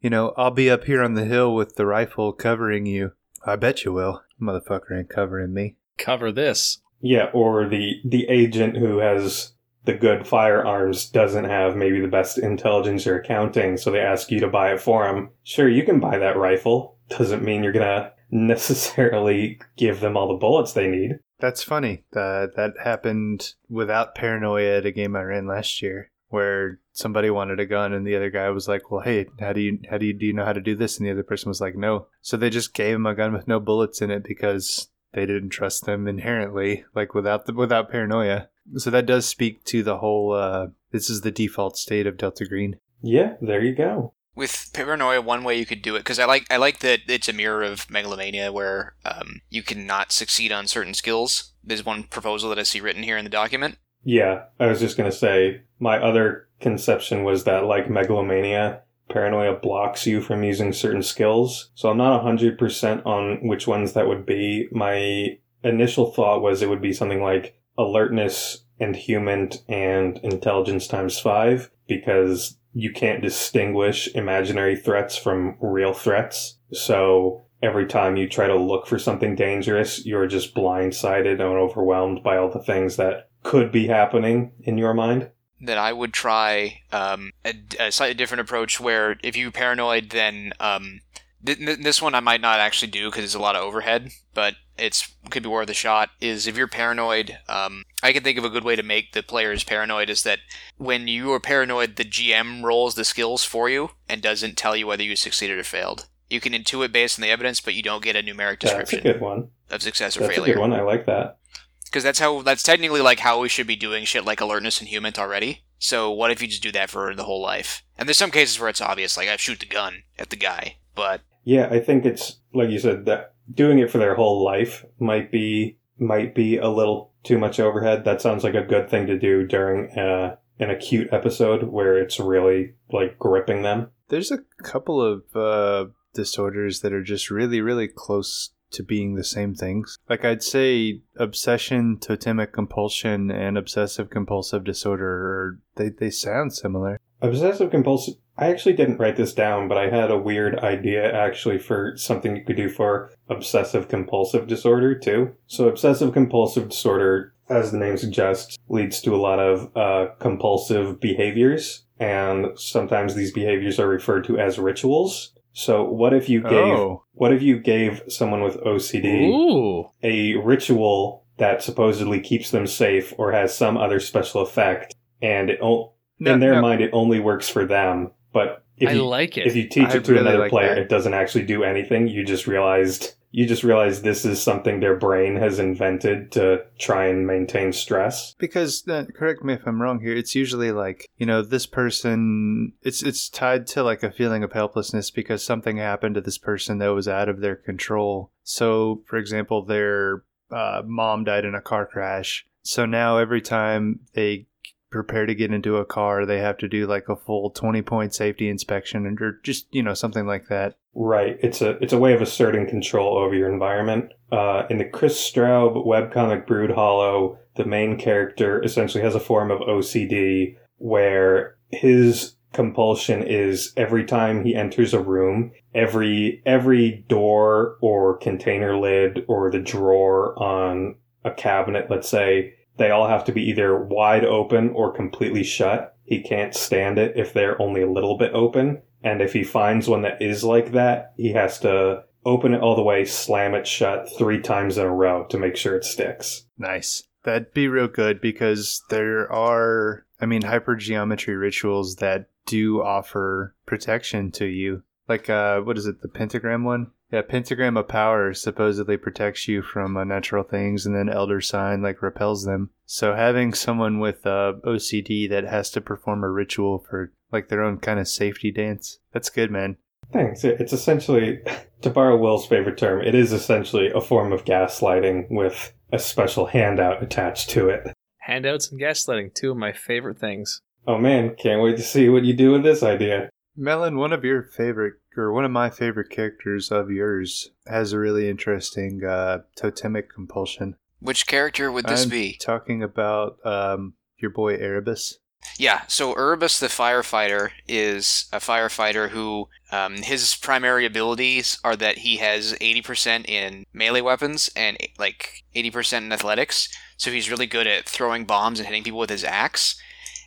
Speaker 4: you know, I'll be up here on the hill with the rifle covering you. I bet you will. Motherfucker ain't covering me.
Speaker 5: Cover this.
Speaker 6: yeah or the the agent who has the good firearms doesn't have maybe the best intelligence or accounting so they ask you to buy it for them sure you can buy that rifle doesn't mean you're gonna necessarily give them all the bullets they need
Speaker 4: That's funny. Uh, that happened without paranoia at a game I ran last year, where somebody wanted a gun and the other guy was like, "Well, hey, how do you how do you do you know how to do this?" And the other person was like, "No." So they just gave him a gun with no bullets in it because they didn't trust them inherently, like without the without paranoia. So that does speak to the whole. Uh, this is the default state of Delta Green.
Speaker 6: yeah there you go
Speaker 2: with paranoia one way you could do it because i like i like that it's a mirror of megalomania where um, you cannot succeed on certain skills there's one proposal that i see written here in the document
Speaker 6: Yeah, I was just going to say, my other conception was that, like megalomania, paranoia blocks you from using certain skills. So I'm not 100% on which ones that would be. My initial thought was it would be something like alertness and HUMINT and intelligence times five, because you can't distinguish imaginary threats from real threats. So every time you try to look for something dangerous, you're just blindsided and overwhelmed by all the things that could be happening in your mind.
Speaker 2: that i would try um, a, a slightly different approach where if you paranoid then um, this one i might not actually do because it's a lot of overhead but it's could be worth a shot is if you're paranoid um, i can think of a good way to make the players paranoid is that when you are paranoid the gm rolls the skills for you and doesn't tell you whether you succeeded or failed you can intuit based on the evidence but you don't get a numeric description.
Speaker 6: That's a good one.
Speaker 2: of success or
Speaker 6: That's a
Speaker 2: failure
Speaker 6: good one. I like that.
Speaker 2: because that's how that's technically like how we should be doing shit like alertness and HUMINT already. So what if you just do that for the whole life? And there's some cases where it's obvious, like I shoot the gun at the guy, but
Speaker 6: Yeah, I think it's like you said that doing it for their whole life might be might be a little too much overhead. That sounds like a good thing to do during uh, an acute episode where it's really like gripping them.
Speaker 4: There's a couple of uh, disorders that are just really, really close to being the same things. Like I'd say obsession, totemic compulsion, and obsessive compulsive disorder they, they sound similar.
Speaker 6: Obsessive compulsive. I actually didn't write this down, but I had a weird idea actually for something you could do for obsessive compulsive disorder too. So obsessive compulsive disorder as the name suggests, leads to a lot of uh, compulsive behaviors, and sometimes these behaviors are referred to as rituals. So, what if you gave
Speaker 4: Oh,
Speaker 6: what if you gave someone with OCD
Speaker 5: Ooh.
Speaker 6: a ritual that supposedly keeps them safe or has some other special effect, and it o-
Speaker 4: No,
Speaker 6: in their
Speaker 4: no.
Speaker 6: mind it only works for them, but if
Speaker 5: I
Speaker 6: you
Speaker 5: like it.
Speaker 6: if you teach
Speaker 4: I
Speaker 6: it to
Speaker 4: really
Speaker 6: another
Speaker 4: like
Speaker 6: player,
Speaker 4: that.
Speaker 6: it doesn't actually do anything. You just realized you just realized this is something their brain has invented to try and maintain stress.
Speaker 4: because uh, correct me if I'm wrong here. It's usually like you know this person. It's it's tied to like a feeling of helplessness because something happened to this person that was out of their control. So, for example, their uh, mom died in a car crash. So now every time they prepare to get into a car, they have to do like a full 20 point safety inspection or just you know something like that.
Speaker 6: Right. It's a it's a way of asserting control over your environment. Uh, in the Kris Straub webcomic Broodhollow, the main character essentially has a form of OCD where his compulsion is every time he enters a room, every every door or container lid or the drawer on a cabinet, let's say, they all have to be either wide open or completely shut. He can't stand it if they're only a little bit open. And if he finds one that is like that, he has to open it all the way, slam it shut three times in a row to make sure it sticks.
Speaker 4: Nice. That'd be real good because there are, I mean, hypergeometry rituals that do offer protection to you. Like, uh, what is it, the pentagram one? Yeah, pentagram of power supposedly protects you from unnatural things, and then elder sign like repels them. So having someone with uh, OCD that has to perform a ritual for like their own kind of safety dance, that's good, man.
Speaker 6: Thanks. It's essentially, to borrow Will's favorite term, it is essentially a form of gaslighting with a special handout attached to it.
Speaker 5: Handouts and gaslighting, two of my favorite things.
Speaker 6: Oh man, can't wait to see what you do with this idea.
Speaker 4: Melon, one of your favorite, or one of my favorite characters of yours, has a really interesting uh, totemic compulsion.
Speaker 2: Which character would this
Speaker 4: I'm
Speaker 2: be?
Speaker 4: Talking about um, your boy Erebus.
Speaker 2: Yeah, so Erebus the firefighter is a firefighter who um, his primary abilities are that he has 80% in melee weapons and like 80% in athletics. So he's really good at throwing bombs and hitting people with his axe.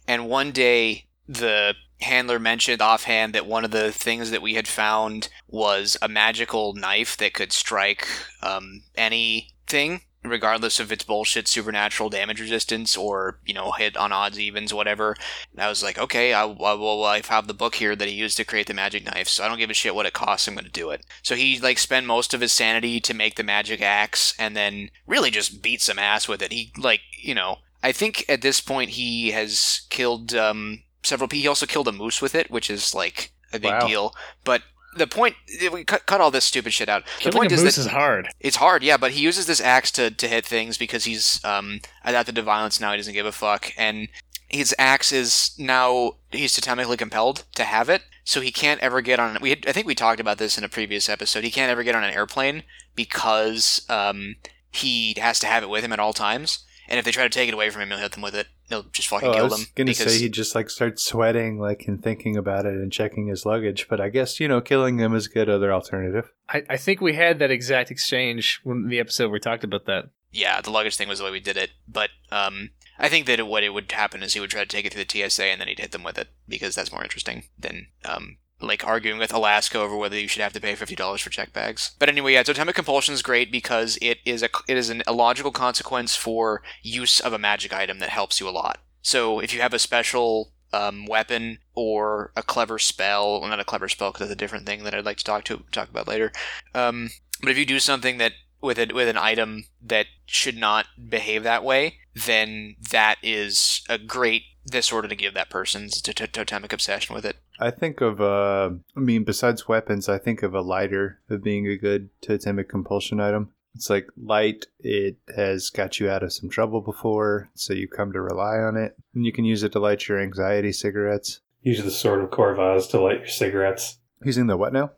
Speaker 2: And one day, the handler mentioned offhand that one of the things that we had found was a magical knife that could strike um, anything regardless of its bullshit supernatural damage resistance or you know hit on odds evens whatever. And i was like okay i, I well i have the book here that he used to create the magic knife so i don't give a shit what it costs i'm going to do it. So he like spent most of his sanity to make the magic axe and then really just beat some ass with it. He like you know i think at this point he has killed um several he also killed a moose with it which is like a big
Speaker 4: Wow.
Speaker 2: deal but the point we cut, cut all this stupid shit out the
Speaker 5: Killing
Speaker 2: point
Speaker 5: a
Speaker 2: is
Speaker 5: moose
Speaker 2: that
Speaker 5: is hard.
Speaker 2: it's hard, yeah, but he uses this axe to, to hit things because he's um, adapted to violence now. He doesn't give a fuck. And his axe is now, he's totemically compelled to have it. So he can't ever get on, we had, I think we talked about this in a previous episode. He can't ever get on an airplane because um, he has to have it with him at all times. And if they try to take it away from him, he'll hit them with it. He'll just fucking
Speaker 4: Oh, I
Speaker 2: kill
Speaker 4: was
Speaker 2: them.
Speaker 4: gonna
Speaker 2: because
Speaker 4: say he just like starts sweating, like and thinking about it and checking his luggage. But I guess you know, killing him is a good other alternative.
Speaker 5: I, I think we had that exact exchange when the episode we talked about that.
Speaker 2: yeah, the luggage thing was the way we did it. But um, I think that what it would happen is he would try to take it through the TSA and then he'd hit them with it because that's more interesting than um, like arguing with Alaska over whether you should have to pay fifty dollars for check bags. But anyway, yeah, totemic compulsion is great because it is a it is an, a logical consequence for use of a magic item that helps you a lot. So if you have a special um, weapon or a clever spell, well, not a clever spell because that's a different thing that I'd like to talk to talk about later. Um, but if you do something that with it with an item that should not behave that way, then that is a great disorder to give that person's to- to- totemic obsession with it.
Speaker 4: I think of, uh, I mean, besides weapons, I think of a lighter of being a good totemic compulsion item. It's like light, it has got you out of some trouble before, so you come to rely on it. And you can use it to light your anxiety cigarettes.
Speaker 6: Use the sword of Corvaz to light your cigarettes.
Speaker 4: Using the what now?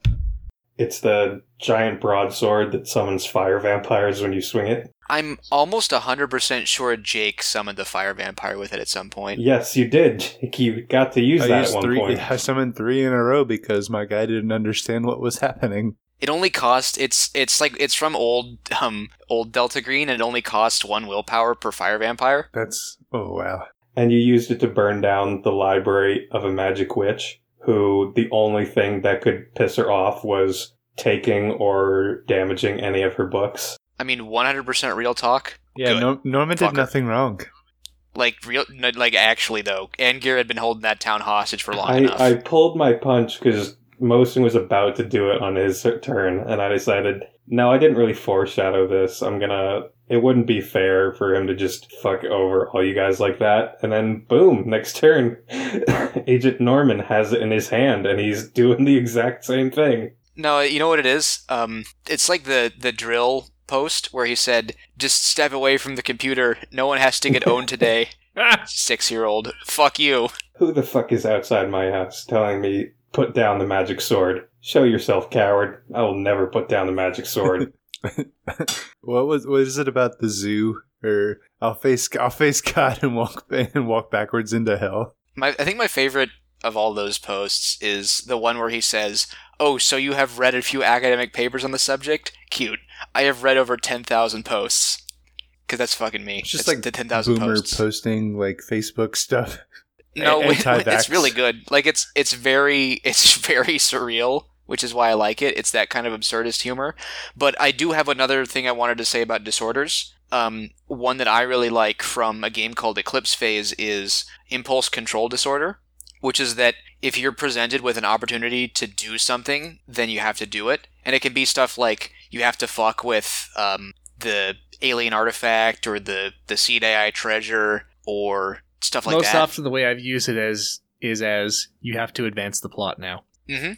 Speaker 6: It's the giant broadsword that summons fire vampires when you swing it.
Speaker 2: I'm almost 100% sure Jake summoned the fire vampire with it at some point.
Speaker 6: Yes, you did. You got to use
Speaker 4: I
Speaker 6: that at one
Speaker 4: three.
Speaker 6: point.
Speaker 4: I summoned three in a row because my guy didn't understand what was happening.
Speaker 2: It only cost it's it's like it's from old um old Delta Green and it only cost one willpower per fire vampire.
Speaker 4: That's oh wow.
Speaker 6: And you used it to burn down the library of a magic witch, who the only thing that could piss her off was taking or damaging any of her books.
Speaker 2: I mean, 100% real talk.
Speaker 4: Yeah,
Speaker 2: Good.
Speaker 4: no, Norman did
Speaker 2: Fucker.
Speaker 4: nothing wrong.
Speaker 2: Like real, like actually though, Angear had been holding that town hostage for long
Speaker 6: I,
Speaker 2: enough.
Speaker 6: I pulled my punch because Mosin was about to do it on his turn, and I decided, no, I didn't really foreshadow this. I'm gonna. It wouldn't be fair for him to just fuck over all you guys like that. And then, boom, next turn, Agent Norman has it in his hand, and he's doing the exact same thing.
Speaker 2: No, you know what it is? Um, it's like the the drill post where he said, "Just step away from the computer. No one has to get owned today." Six year old, fuck you.
Speaker 6: Who the fuck is outside my house telling me put down the magic sword? Show yourself, coward. I will never put down the magic sword.
Speaker 4: what was what is it about the zoo? Or I'll face I'll face God and walk and walk backwards into hell.
Speaker 2: My, I think my favorite of all those posts is the one where he says, "Oh, so you have read a few academic papers on the subject? Cute. I have read over ten thousand posts." Because that's fucking me.
Speaker 4: It's just like
Speaker 2: the ten thousand
Speaker 4: Boomer
Speaker 2: posts.
Speaker 4: posting like Facebook stuff.
Speaker 2: No, it's really good. Like it's it's very it's very surreal, which is why I like it. It's that kind of absurdist humor. But I do have another thing I wanted to say about disorders. Um, one that I really like from a game called Eclipse Phase is impulse control disorder, which is that if you're presented with an opportunity to do something, then you have to do it, and it can be stuff like you have to fuck with um, the alien artifact or the the seed AI treasure or stuff like
Speaker 5: Most
Speaker 2: that.
Speaker 5: Most often, the way I've used it as is as you have to advance the plot now.
Speaker 2: hmm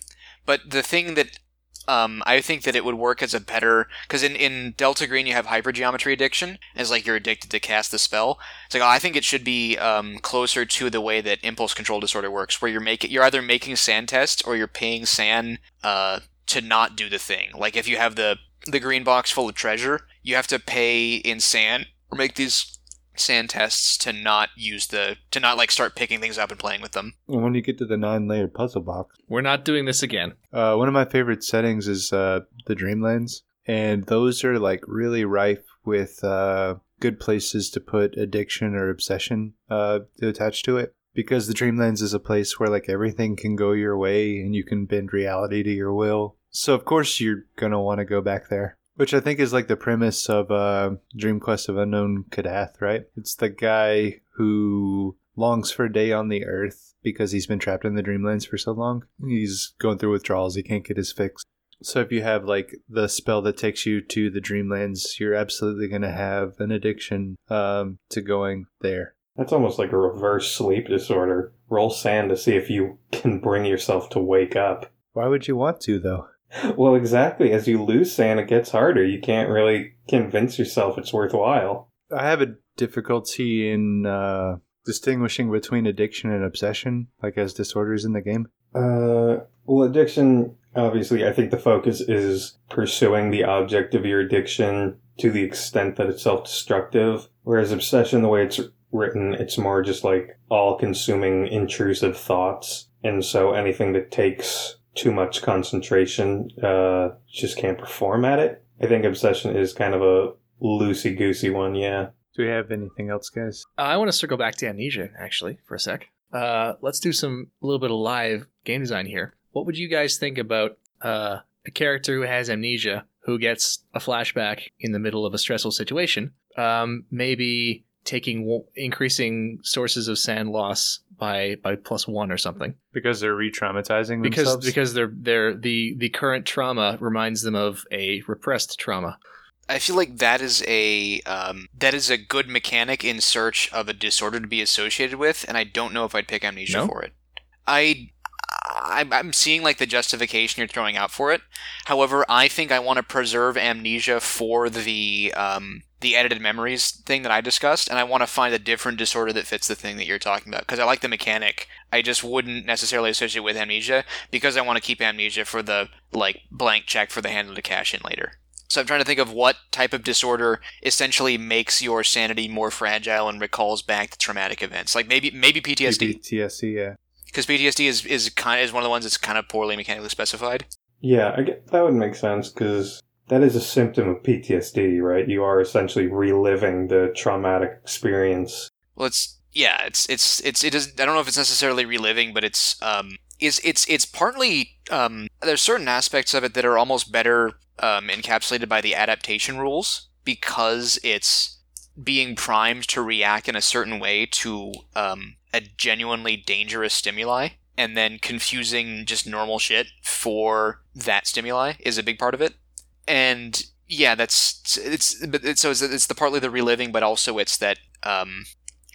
Speaker 2: But the thing that um, I think that it would work as a better because in, in Delta Green you have hypergeometry addiction as like you're addicted to cast the spell. It's like oh, I think it should be um, closer to the way that impulse control disorder works, where you're making you're either making SAN tests or you're paying SAN uh, to not do the thing. Like if you have the the green box full of treasure, you have to pay in SAN or make these SAN tests to not use the to not like start picking things up and playing with them.
Speaker 4: And when you get to the nine layer puzzle box.
Speaker 5: We're not doing this again.
Speaker 4: Uh, one of my favorite settings is uh, the Dreamlands, and those are like really rife with uh, good places to put addiction or obsession uh, to attach to it. Because the Dreamlands is a place where like everything can go your way and you can bend reality to your will. So of course you're gonna want to go back there. Which I think is like the premise of uh, Dream Quest of Unknown Kadath, right? It's the guy who longs for a day on the earth because he's been trapped in the dreamlands for so long. He's going through withdrawals, he can't get his fix. So if you have like the spell that takes you to the dreamlands, you're absolutely going to have an addiction um, to going there.
Speaker 6: That's almost like a reverse sleep disorder. Roll SAN to see if you can bring yourself to wake up.
Speaker 4: Why would you want to though?
Speaker 6: Well, exactly. As you lose SAN, it gets harder. You can't really convince yourself it's worthwhile.
Speaker 4: I have a difficulty in uh, distinguishing between addiction and obsession, like as disorders in the game.
Speaker 6: Uh, well, addiction, obviously, I think the focus is pursuing the object of your addiction to the extent that it's self destructive. Whereas obsession, the way it's written, it's more just like all consuming intrusive thoughts. And so anything that takes too much concentration, uh, just can't perform at it. I think obsession is kind of a loosey goosey one, yeah.
Speaker 4: Do we have anything else, guys?
Speaker 5: Uh, I want to circle back to Amnesia actually for a sec. Uh, let's do some a little bit of live game design here. What would you guys think about uh, a character who has amnesia who gets a flashback in the middle of a stressful situation? Um, maybe taking w- increasing sources of SAN loss by by plus one or something
Speaker 4: Because they're re-traumatizing
Speaker 5: because
Speaker 4: themselves.
Speaker 5: because they're they're the the current trauma reminds them of a repressed trauma.
Speaker 2: I feel like that is a um, that is a good mechanic in search of a disorder to be associated with, and I don't know if I'd pick amnesia
Speaker 5: No?
Speaker 2: for it. I I'm, I'm seeing like the justification you're throwing out for it. However, I think I want to preserve amnesia for the um, the edited memories thing that I discussed, and I want to find a different disorder that fits the thing that you're talking about because I like the mechanic. I just wouldn't necessarily associate it with amnesia because I want to keep amnesia for the like blank check for the handle to cash in later. So I'm trying to think of what type of disorder essentially makes your sanity more fragile and recalls back to traumatic events. Like maybe maybe PTSD
Speaker 4: PTSD, yeah.
Speaker 2: Because PTSD is is kind is one of the ones that's kind of poorly mechanically specified.
Speaker 6: Yeah, I get that would make sense because that is a symptom of PTSD, right? You are essentially reliving the traumatic experience.
Speaker 2: Well, it's yeah, it's it's it's it is. I don't know if it's necessarily reliving, but it's um is it's it's partly um there's certain aspects of it that are almost better um, encapsulated by the adaptation rules because it's being primed to react in a certain way to um, a genuinely dangerous stimuli and then confusing just normal shit for that stimuli is a big part of it. And yeah that's it's it's, so it's, it's the partly the reliving but also it's that um,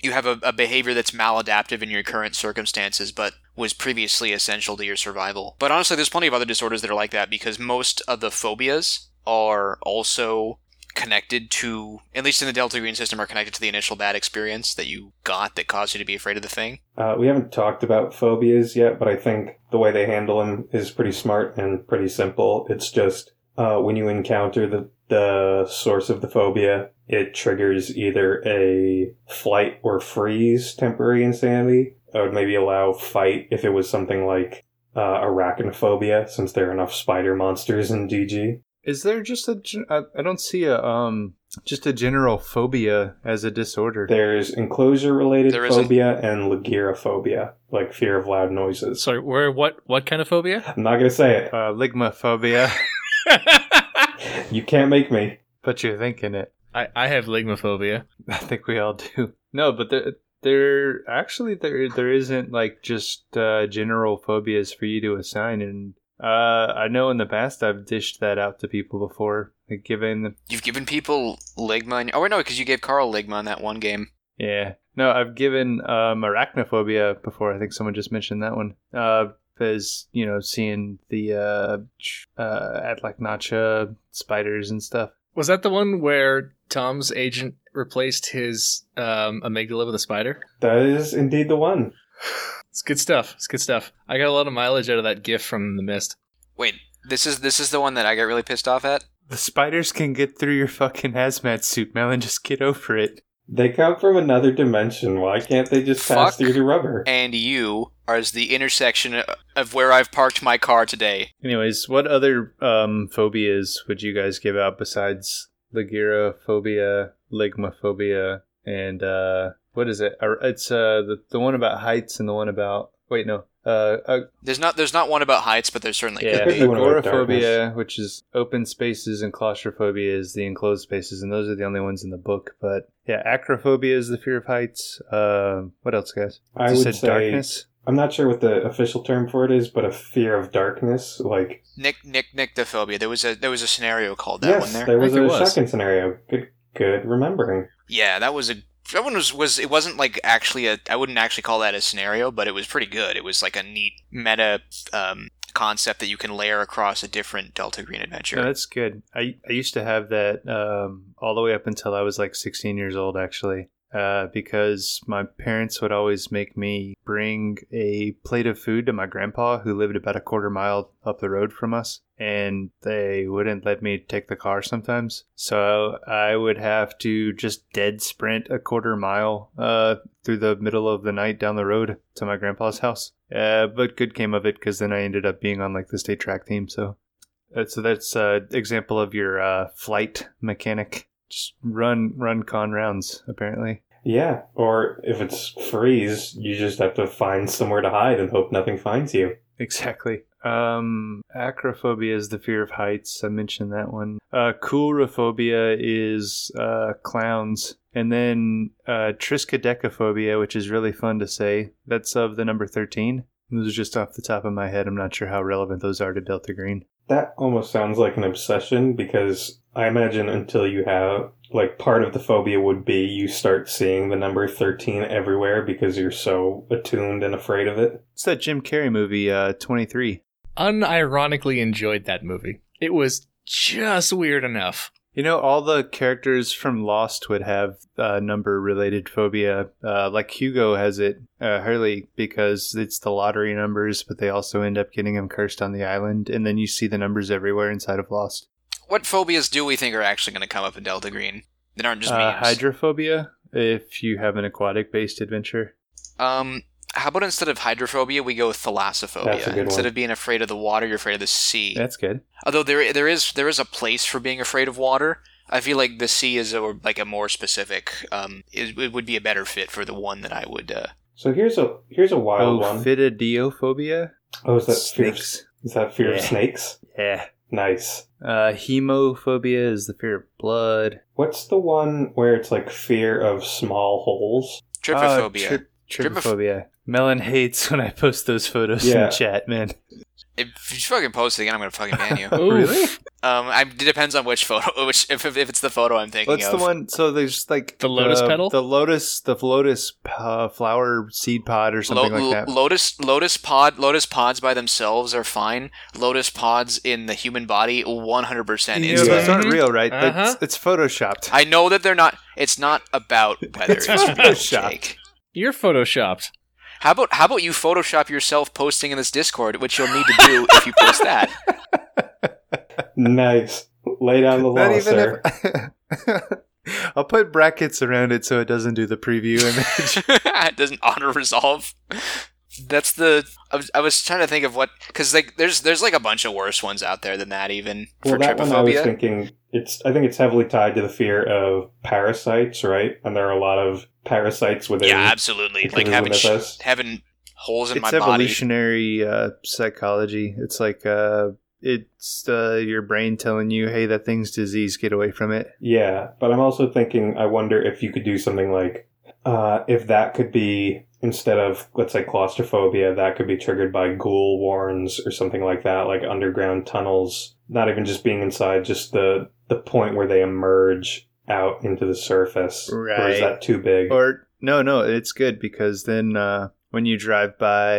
Speaker 2: you have a, a behavior that's maladaptive in your current circumstances but was previously essential to your survival. But honestly there's plenty of other disorders that are like that because most of the phobias are also connected to at least in the delta green system are connected to the initial bad experience that you got that caused you to be afraid of the thing
Speaker 6: Uh, we haven't talked about phobias yet, but I think the way they handle them is pretty smart and pretty simple. It's just uh, when you encounter the the source of the phobia, it triggers either a flight or freeze temporary insanity. I would maybe allow fight if it was something like uh, arachnophobia, since there are enough spider monsters in DG.
Speaker 4: Is there just a? gen- I I don't see a um just a general phobia as a disorder.
Speaker 6: There's enclosure related
Speaker 2: There isn't.
Speaker 6: phobia and lagirophobia, like fear of loud noises.
Speaker 1: Sorry, where what what kind of phobia?
Speaker 6: I'm not gonna say it.
Speaker 4: Uh, ligmophobia,
Speaker 6: You can't make me.
Speaker 4: but you're thinking it.
Speaker 1: I, I have ligmophobia.
Speaker 4: I think we all do. No, but there, there actually there there isn't like just uh, general phobias for you to assign, and uh, I know in the past I've dished that out to people before, like given
Speaker 2: you've given people ligma and, oh no because you gave carl ligma in that one game
Speaker 4: yeah. No, I've given um, arachnophobia before. I think someone just mentioned that one. Uh, as you know, seeing the uh, ch- uh, Atlach-Nacha spiders and stuff.
Speaker 1: Was that the one where Tom's agent replaced his um, amygdala with a spider?
Speaker 6: That is indeed the one.
Speaker 1: It's good stuff. It's good stuff. I got a lot of mileage out of that gift from the mist.
Speaker 2: wait this is this is the one that i got really pissed off at
Speaker 4: The spiders can get through your fucking hazmat suit, Melon. Just get over it.
Speaker 6: They come from another dimension. Why can't they just pass through the rubber?
Speaker 2: and you are the intersection of where i've parked my car today
Speaker 4: Anyways, what other um, phobias would you guys give out besides Lagirophobia, Ligmophobia, and uh, what is it? Uh, It's uh, the the one about heights and the one about wait no uh, uh
Speaker 2: there's not there's not one about heights but there certainly
Speaker 4: yeah
Speaker 2: could be
Speaker 6: the
Speaker 4: agoraphobia, which is open spaces, and claustrophobia is the enclosed spaces, and those are the only ones in the book. But yeah, acrophobia is the fear of heights. Uh, what else, guys?
Speaker 6: I would
Speaker 4: said
Speaker 6: say
Speaker 4: darkness.
Speaker 6: I'm not sure what the official term for it is, but a fear of darkness. Like
Speaker 2: Nick Nick Nyctophobia. There was a there was a scenario called that
Speaker 6: yes,
Speaker 2: one there.
Speaker 6: there was a
Speaker 1: there was.
Speaker 6: second scenario. Good, good remembering.
Speaker 2: Yeah, that was a that one was was it wasn't like actually a I wouldn't actually call that a scenario, but it was pretty good. It was like a neat meta um, concept that you can layer across a different Delta Green adventure.
Speaker 4: That's good. I I used to have that um, all the way up until I was like 16 years old, actually, uh, because my parents would always make me bring a plate of food to my grandpa, who lived about a quarter mile up the road from us, and they wouldn't let me take the car sometimes. So I would have to just dead sprint a quarter mile uh, through the middle of the night down the road to my grandpa's house. Uh, but good came of it because then I ended up being on like the state track team. So uh, so that's an example of your uh, flight mechanic. Just run, run con rounds. Apparently,
Speaker 6: Yeah, or if it's freeze, you just have to find somewhere to hide and hope nothing finds you.
Speaker 4: exactly. Um, acrophobia is the fear of heights. I mentioned that one. Uh, coulrophobia is uh, clowns, and then uh, triskaidekaphobia, which is really fun to say. That's of the number thirteen. Those are just off the top of my head. I'm not sure how relevant those are to Delta Green.
Speaker 6: That almost sounds like an obsession because I imagine until you have like part of the phobia would be you start seeing the number 13 everywhere because you're so attuned and afraid of it.
Speaker 4: It's that Jim Carrey movie, uh, 23.
Speaker 1: Unironically enjoyed that movie. It was just weird enough.
Speaker 4: You know, all the characters from Lost would have uh, number related phobia. Uh, like Hugo has it, uh, Hurley, because it's the lottery numbers, but they also end up getting him cursed on the island. And then you see the numbers everywhere inside of Lost.
Speaker 2: what phobias do we think are actually going to come up in Delta Green that aren't just
Speaker 4: Uh,
Speaker 2: memes?
Speaker 4: hydrophobia, if you have an aquatic based adventure.
Speaker 2: Um, how about instead of hydrophobia, we go with thalassophobia.
Speaker 6: That's a good
Speaker 2: instead
Speaker 6: one.
Speaker 2: of being afraid of the water, you're afraid of the sea.
Speaker 4: That's good.
Speaker 2: Although there there is there is a place for being afraid of water. I feel like the sea is a, like a more specific. Um, it, it would be a better fit for the one that I would. Uh,
Speaker 6: So here's a here's a wild one.
Speaker 4: Ophidiophobia.
Speaker 6: Oh, is that fear? Of,
Speaker 4: Snakes.
Speaker 6: is that fear of snakes?
Speaker 4: Yeah.
Speaker 6: Nice.
Speaker 4: Uh, hemophobia is the fear of blood.
Speaker 6: What's the one where it's like fear of small holes?
Speaker 2: trypophobia.
Speaker 4: Uh, tri- trypophobia. Melon hates when I post those photos in
Speaker 6: Yeah.
Speaker 4: the chat, man.
Speaker 2: if you fucking post it again, I'm gonna fucking ban you.
Speaker 4: Really?
Speaker 2: um, I, it depends on which photo, which if, if, if it's the photo I'm thinking
Speaker 4: What's
Speaker 2: of.
Speaker 4: the one? So there's like
Speaker 1: The lotus petal?
Speaker 4: the lotus, the lotus uh, flower seed pod or something
Speaker 2: Lo-
Speaker 4: like that.
Speaker 2: Lotus lotus pod lotus pods by themselves are fine. Lotus pods in the human body, 100 percent
Speaker 4: you know, those aren't real, right?
Speaker 1: Uh-huh.
Speaker 4: That's, it's photoshopped.
Speaker 2: I know that they're not. It's not about whether
Speaker 4: It's
Speaker 2: it's,
Speaker 4: photoshopped.
Speaker 2: Jake.
Speaker 1: You're photoshopped.
Speaker 2: How about how about you Photoshop yourself posting in this Discord, which you'll need to do if you post that.
Speaker 6: Nice. Lay down the law, sir.
Speaker 4: if. I'll put brackets around it so it doesn't do the preview image.
Speaker 2: it doesn't auto resolve. That's the. I was, I was trying to think of what because like there's there's like a bunch of worse ones out there than that even for
Speaker 6: Well, that one I was
Speaker 2: trypophobia.
Speaker 6: thinking it's. I think it's heavily tied to the fear of parasites, right? And there are a lot of parasites within.
Speaker 2: Yeah, absolutely. Like having sh- having holes in
Speaker 4: it's
Speaker 2: my body.
Speaker 4: evolutionary uh, psychology. It's like uh, it's uh, your brain telling you, "Hey, that thing's disease. Get away from it."
Speaker 6: Yeah, but I'm also thinking. I wonder if you could do something like, uh, if that could be instead of let's say claustrophobia, that could be triggered by ghoul warrens or something like that, like underground tunnels. Not even just being inside, just the the point where they emerge out into the surface. Or is that too big?
Speaker 4: Or no, no, it's good because then uh, when you drive by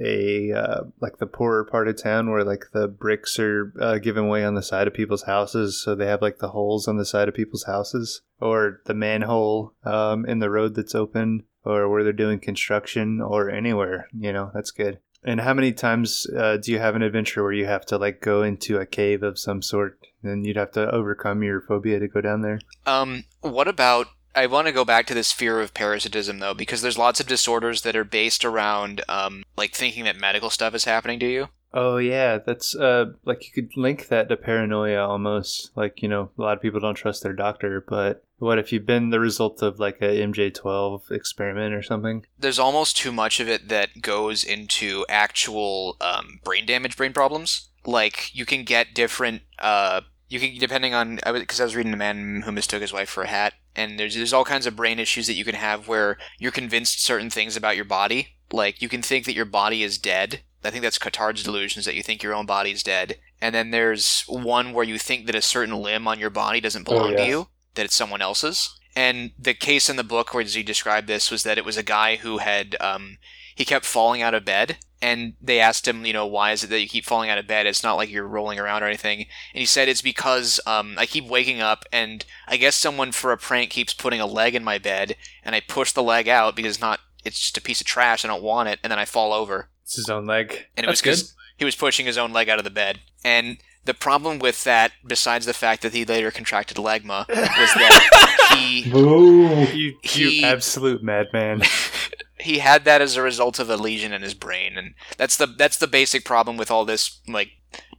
Speaker 4: a uh, like the poorer part of town where like the bricks are uh, given away on the side of people's houses, so they have like the holes on the side of people's houses, or the manhole um, in the road that's open, or where they're doing construction, or anywhere. You know, that's good. And how many times uh, do you have an adventure where you have to like go into a cave of some sort, and you'd have to overcome your phobia to go down there?
Speaker 2: Um, what about? I want to go back to this fear of parasitism though, because there's lots of disorders that are based around um, like thinking that medical stuff is happening to you.
Speaker 4: Oh yeah, that's uh like you could link that to paranoia almost. Like, you know, a lot of people don't trust their doctor, but what if you've been the result of like a MJ12 experiment or something?
Speaker 2: There's almost too much of it that goes into actual um, brain damage, brain problems. Like you can get different. Uh, you can depending on because I was reading a man who mistook his wife for a hat, and there's there's all kinds of brain issues that you can have where you're convinced certain things about your body. Like you can think that your body is dead. I think that's Cotard's delusions that you think your own body is dead. And then there's one where you think that a certain limb on your body doesn't belong to
Speaker 6: yes.
Speaker 2: you, that it's someone else's. And the case in the book where he described this was that it was a guy who had um, he kept falling out of bed, and they asked him, you know, why is it that you keep falling out of bed? It's not like you're rolling around or anything. And he said it's because um, I keep waking up, and I guess someone for a prank keeps putting a leg in my bed, and I push the leg out because it's not it's just a piece of trash. I don't want it, and then I fall over
Speaker 4: It's his own leg.
Speaker 2: and it
Speaker 1: That's
Speaker 2: was because he was pushing his own leg out of the bed. And the problem with that, besides the fact that he later contracted legma, was that he
Speaker 6: Boo!
Speaker 4: You
Speaker 2: He-
Speaker 4: you absolute madman.
Speaker 2: he had that as a result of a lesion in his brain, and that's the that's the basic problem with all this like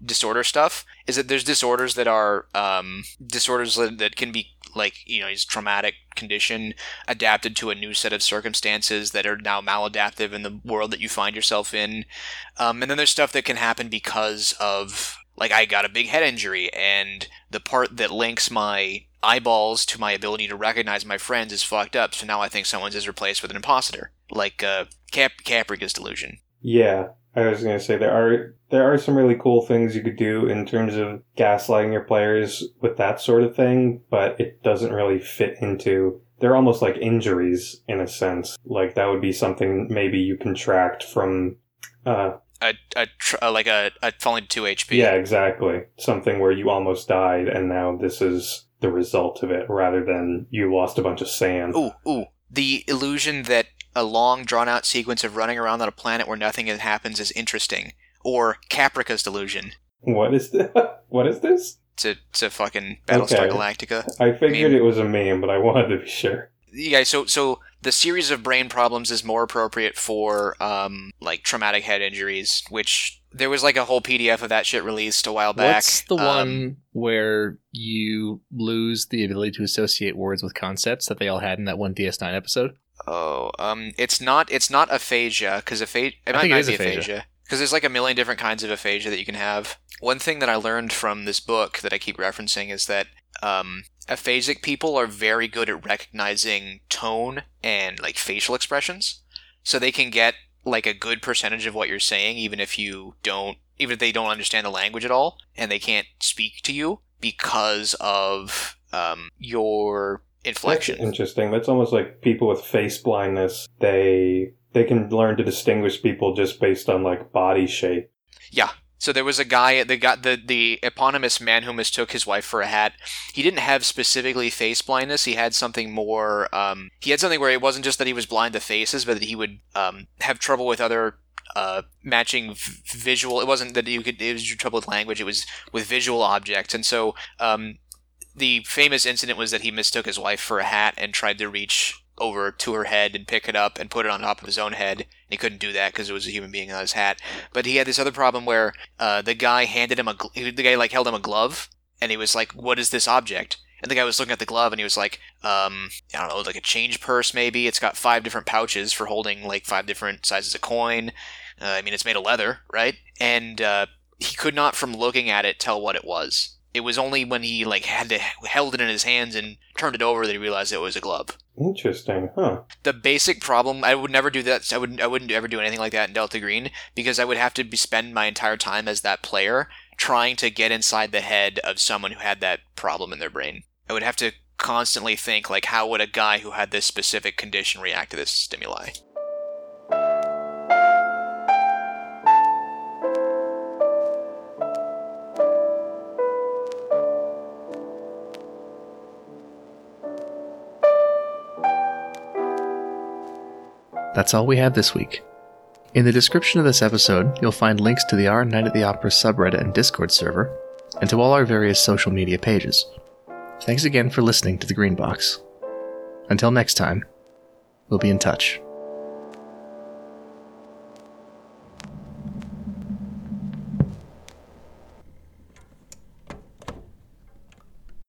Speaker 2: disorder stuff. Is that there's disorders that are um, disorders that, that can be like you know his traumatic condition adapted to a new set of circumstances that are now maladaptive in the world that you find yourself in um, and then there's stuff that can happen because of like i got a big head injury and the part that links my eyeballs to my ability to recognize my friends is fucked up so now i think someone's is replaced with an imposter like uh, Cap- Capgras delusion
Speaker 6: Yeah, I was gonna say there are there are some really cool things you could do in terms of gaslighting your players with that sort of thing, but it doesn't really fit into. They're almost like injuries in a sense. Like that would be something maybe you contract from. Uh,
Speaker 2: a, a tr- uh, like a, a falling to 2 hp
Speaker 6: yeah, exactly. Something where you almost died, and now this is the result of it, rather than you lost a bunch of SAN.
Speaker 2: Ooh, ooh. The illusion that a long, drawn out sequence of running around on a planet where nothing happens is interesting. Or Caprica's delusion.
Speaker 6: What is this? what is this?
Speaker 2: To, to fucking Battlestar
Speaker 6: Okay.
Speaker 2: Galactica.
Speaker 6: I figured
Speaker 2: Meme.
Speaker 6: it was a meme, but I wanted to be sure.
Speaker 2: Yeah, so so the series of brain problems is more appropriate for um, like traumatic head injuries, which there was like a whole PDF of that shit released a while back.
Speaker 1: What's the
Speaker 2: Um,
Speaker 1: one where you lose the ability to associate words with concepts that they all had in that one DS9 episode?
Speaker 2: Oh, um, it's not it's not aphasia because aphasia it
Speaker 1: I
Speaker 2: might,
Speaker 1: think it
Speaker 2: might be
Speaker 1: aphasia.
Speaker 2: aphasia because there's like a million different kinds of aphasia that you can have. One thing that I learned from this book that I keep referencing is that um, aphasic people are very good at recognizing tone and like facial expressions, so they can get like a good percentage of what you're saying even if you don't even if they don't understand the language at all and they can't speak to you because of um, your
Speaker 6: That's
Speaker 2: inflection.
Speaker 6: interesting. That's almost like people with face blindness. They they can learn to distinguish people just based on like body shape.
Speaker 2: So there was a guy, the guy, the the eponymous man who mistook his wife for a hat. He didn't have specifically face blindness. He had something more. Um, he had something where it wasn't just that he was blind to faces, but that he would um, have trouble with other uh, matching v- visual. It wasn't that you could. It was your trouble with language. It was with visual objects, and so um, the famous incident was that he mistook his wife for a hat and tried to reach over to her head and pick it up and put it on top of his own head. And he couldn't do that because it was a human being on his hat. But he had this other problem where uh, the guy handed him a gl- the guy like held him a glove and he was like, "What is this object?" And the guy was looking at the glove and he was like, um, I don't know, like a change purse maybe. It's got five different pouches for holding like five different sizes of coin. Uh, I mean, it's made of leather, right? And uh, he could not, from looking at it, tell what it was. It was only when he like had to held it in his hands and turned it over that he realized it was a glove
Speaker 6: Interesting, huh?
Speaker 2: the basic problem i would never do that i wouldn't. i wouldn't ever do anything like that in delta green because i would have to be, spend my entire time as that player trying to get inside the head of someone who had that problem in their brain i would have to constantly think like how would a guy who had this specific condition react to this stimuli
Speaker 1: That's all we have this week. In the description of this episode, you'll find links to the Our Night at the Opera subreddit and Discord server, and to all our various social media pages. Thanks again for listening to The Green Box. Until next time, we'll be in touch.